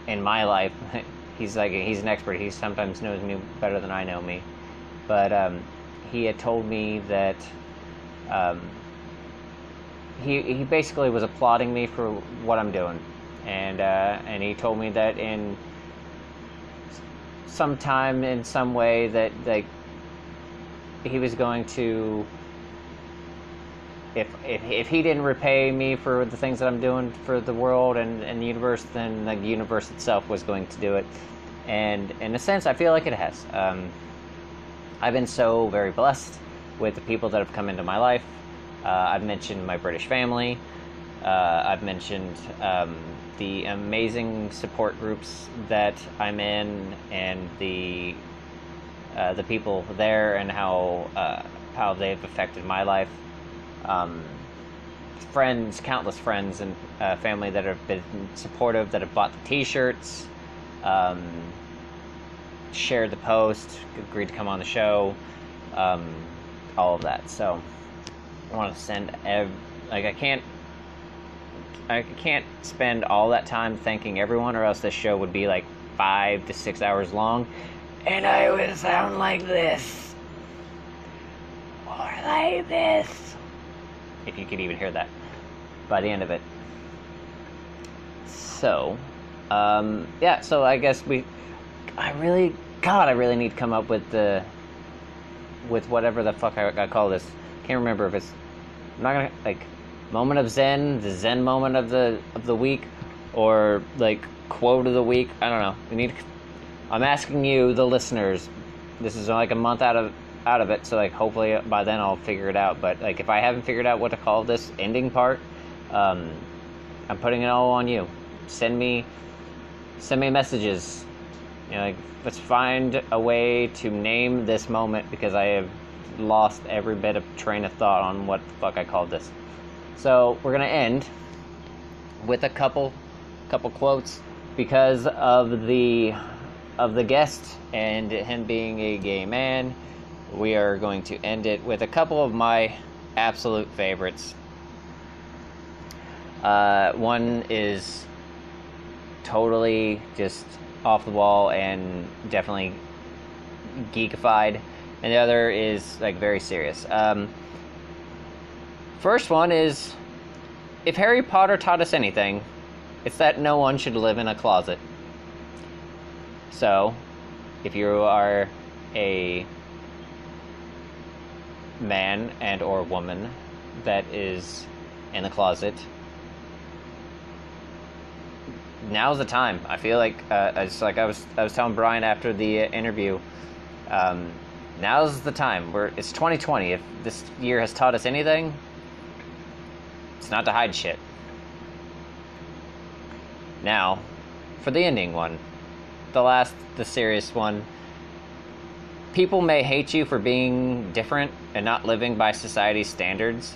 in my life. he's like he's an expert. He sometimes knows me better than I know me, but um, he had told me that um, he he basically was applauding me for what I'm doing, and uh, and he told me that in some time in some way that like he was going to if, if, if he didn't repay me for the things that I'm doing for the world and, and the universe, then the universe itself was going to do it. And in a sense, I feel like it has. Um, I've been so very blessed with the people that have come into my life. Uh, I've mentioned my British family. Uh, I've mentioned um, the amazing support groups that I'm in and the uh, the people there and how uh, how they've affected my life um, friends, countless friends and uh, family that have been supportive, that have bought the T-shirts, um, shared the post, agreed to come on the show, um, all of that. So want to send ev- like I can't. I can't spend all that time thanking everyone, or else this show would be like five to six hours long, and I would sound like this, or like this if you could even hear that by the end of it. So, um, yeah, so I guess we, I really, God, I really need to come up with the, with whatever the fuck I, I call this. Can't remember if it's, I'm not gonna, like, moment of Zen, the Zen moment of the, of the week, or, like, quote of the week. I don't know. We need, I'm asking you, the listeners, this is like a month out of out of it. So like hopefully by then I'll figure it out. But like if I haven't figured out what to call this ending part, um, I'm putting it all on you. Send me send me messages. You know, like let's find a way to name this moment because I have lost every bit of train of thought on what the fuck I called this. So we're gonna end with a couple couple quotes because of the of the guest and him being a gay man we are going to end it with a couple of my absolute favorites. Uh, one is totally just off the wall and definitely geekified, and the other is like very serious. Um, first one is if Harry Potter taught us anything, it's that no one should live in a closet. So, if you are a man and or woman that is in the closet now's the time i feel like uh, it's like i was i was telling brian after the interview um, now's the time where it's 2020 if this year has taught us anything it's not to hide shit now for the ending one the last the serious one People may hate you for being different and not living by society's standards,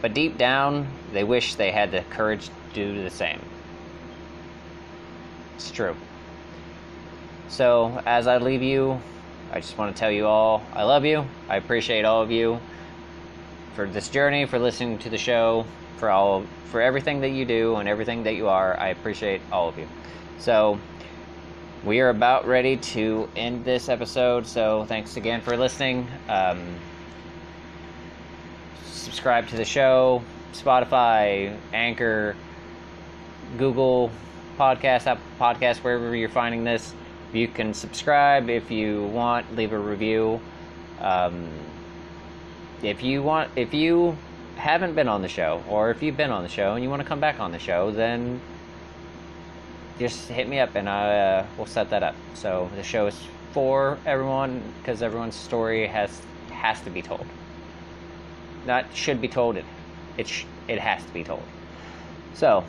but deep down, they wish they had the courage to do the same. It's true. So, as I leave you, I just want to tell you all I love you. I appreciate all of you for this journey, for listening to the show, for all for everything that you do and everything that you are. I appreciate all of you. So, we are about ready to end this episode, so thanks again for listening. Um, subscribe to the show, Spotify, Anchor, Google Podcast, Apple Podcast, wherever you're finding this. You can subscribe if you want, leave a review. Um, if you want, if you haven't been on the show, or if you've been on the show and you want to come back on the show, then just hit me up and I uh, will set that up. So the show is for everyone because everyone's story has has to be told. Not should be told. It it sh- it has to be told. So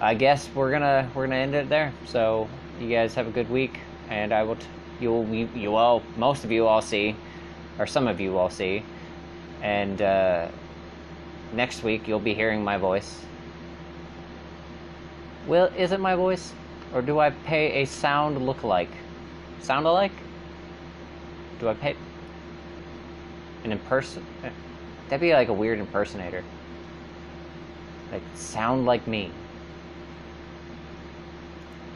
I guess we're gonna we're gonna end it there. So you guys have a good week, and I will. T- you'll you, all most of you all see, or some of you all see, and uh, next week you'll be hearing my voice. Well, is it my voice, or do I pay a sound look-alike? Sound alike? Do I pay an imperson? That'd be like a weird impersonator. Like sound like me.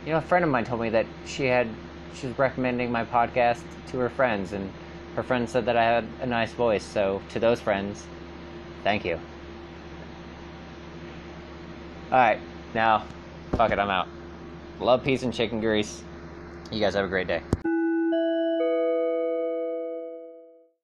You know, a friend of mine told me that she had she was recommending my podcast to her friends, and her friends said that I had a nice voice. So to those friends, thank you. All right, now, fuck it, I'm out. Love, peace, and chicken grease. You guys have a great day.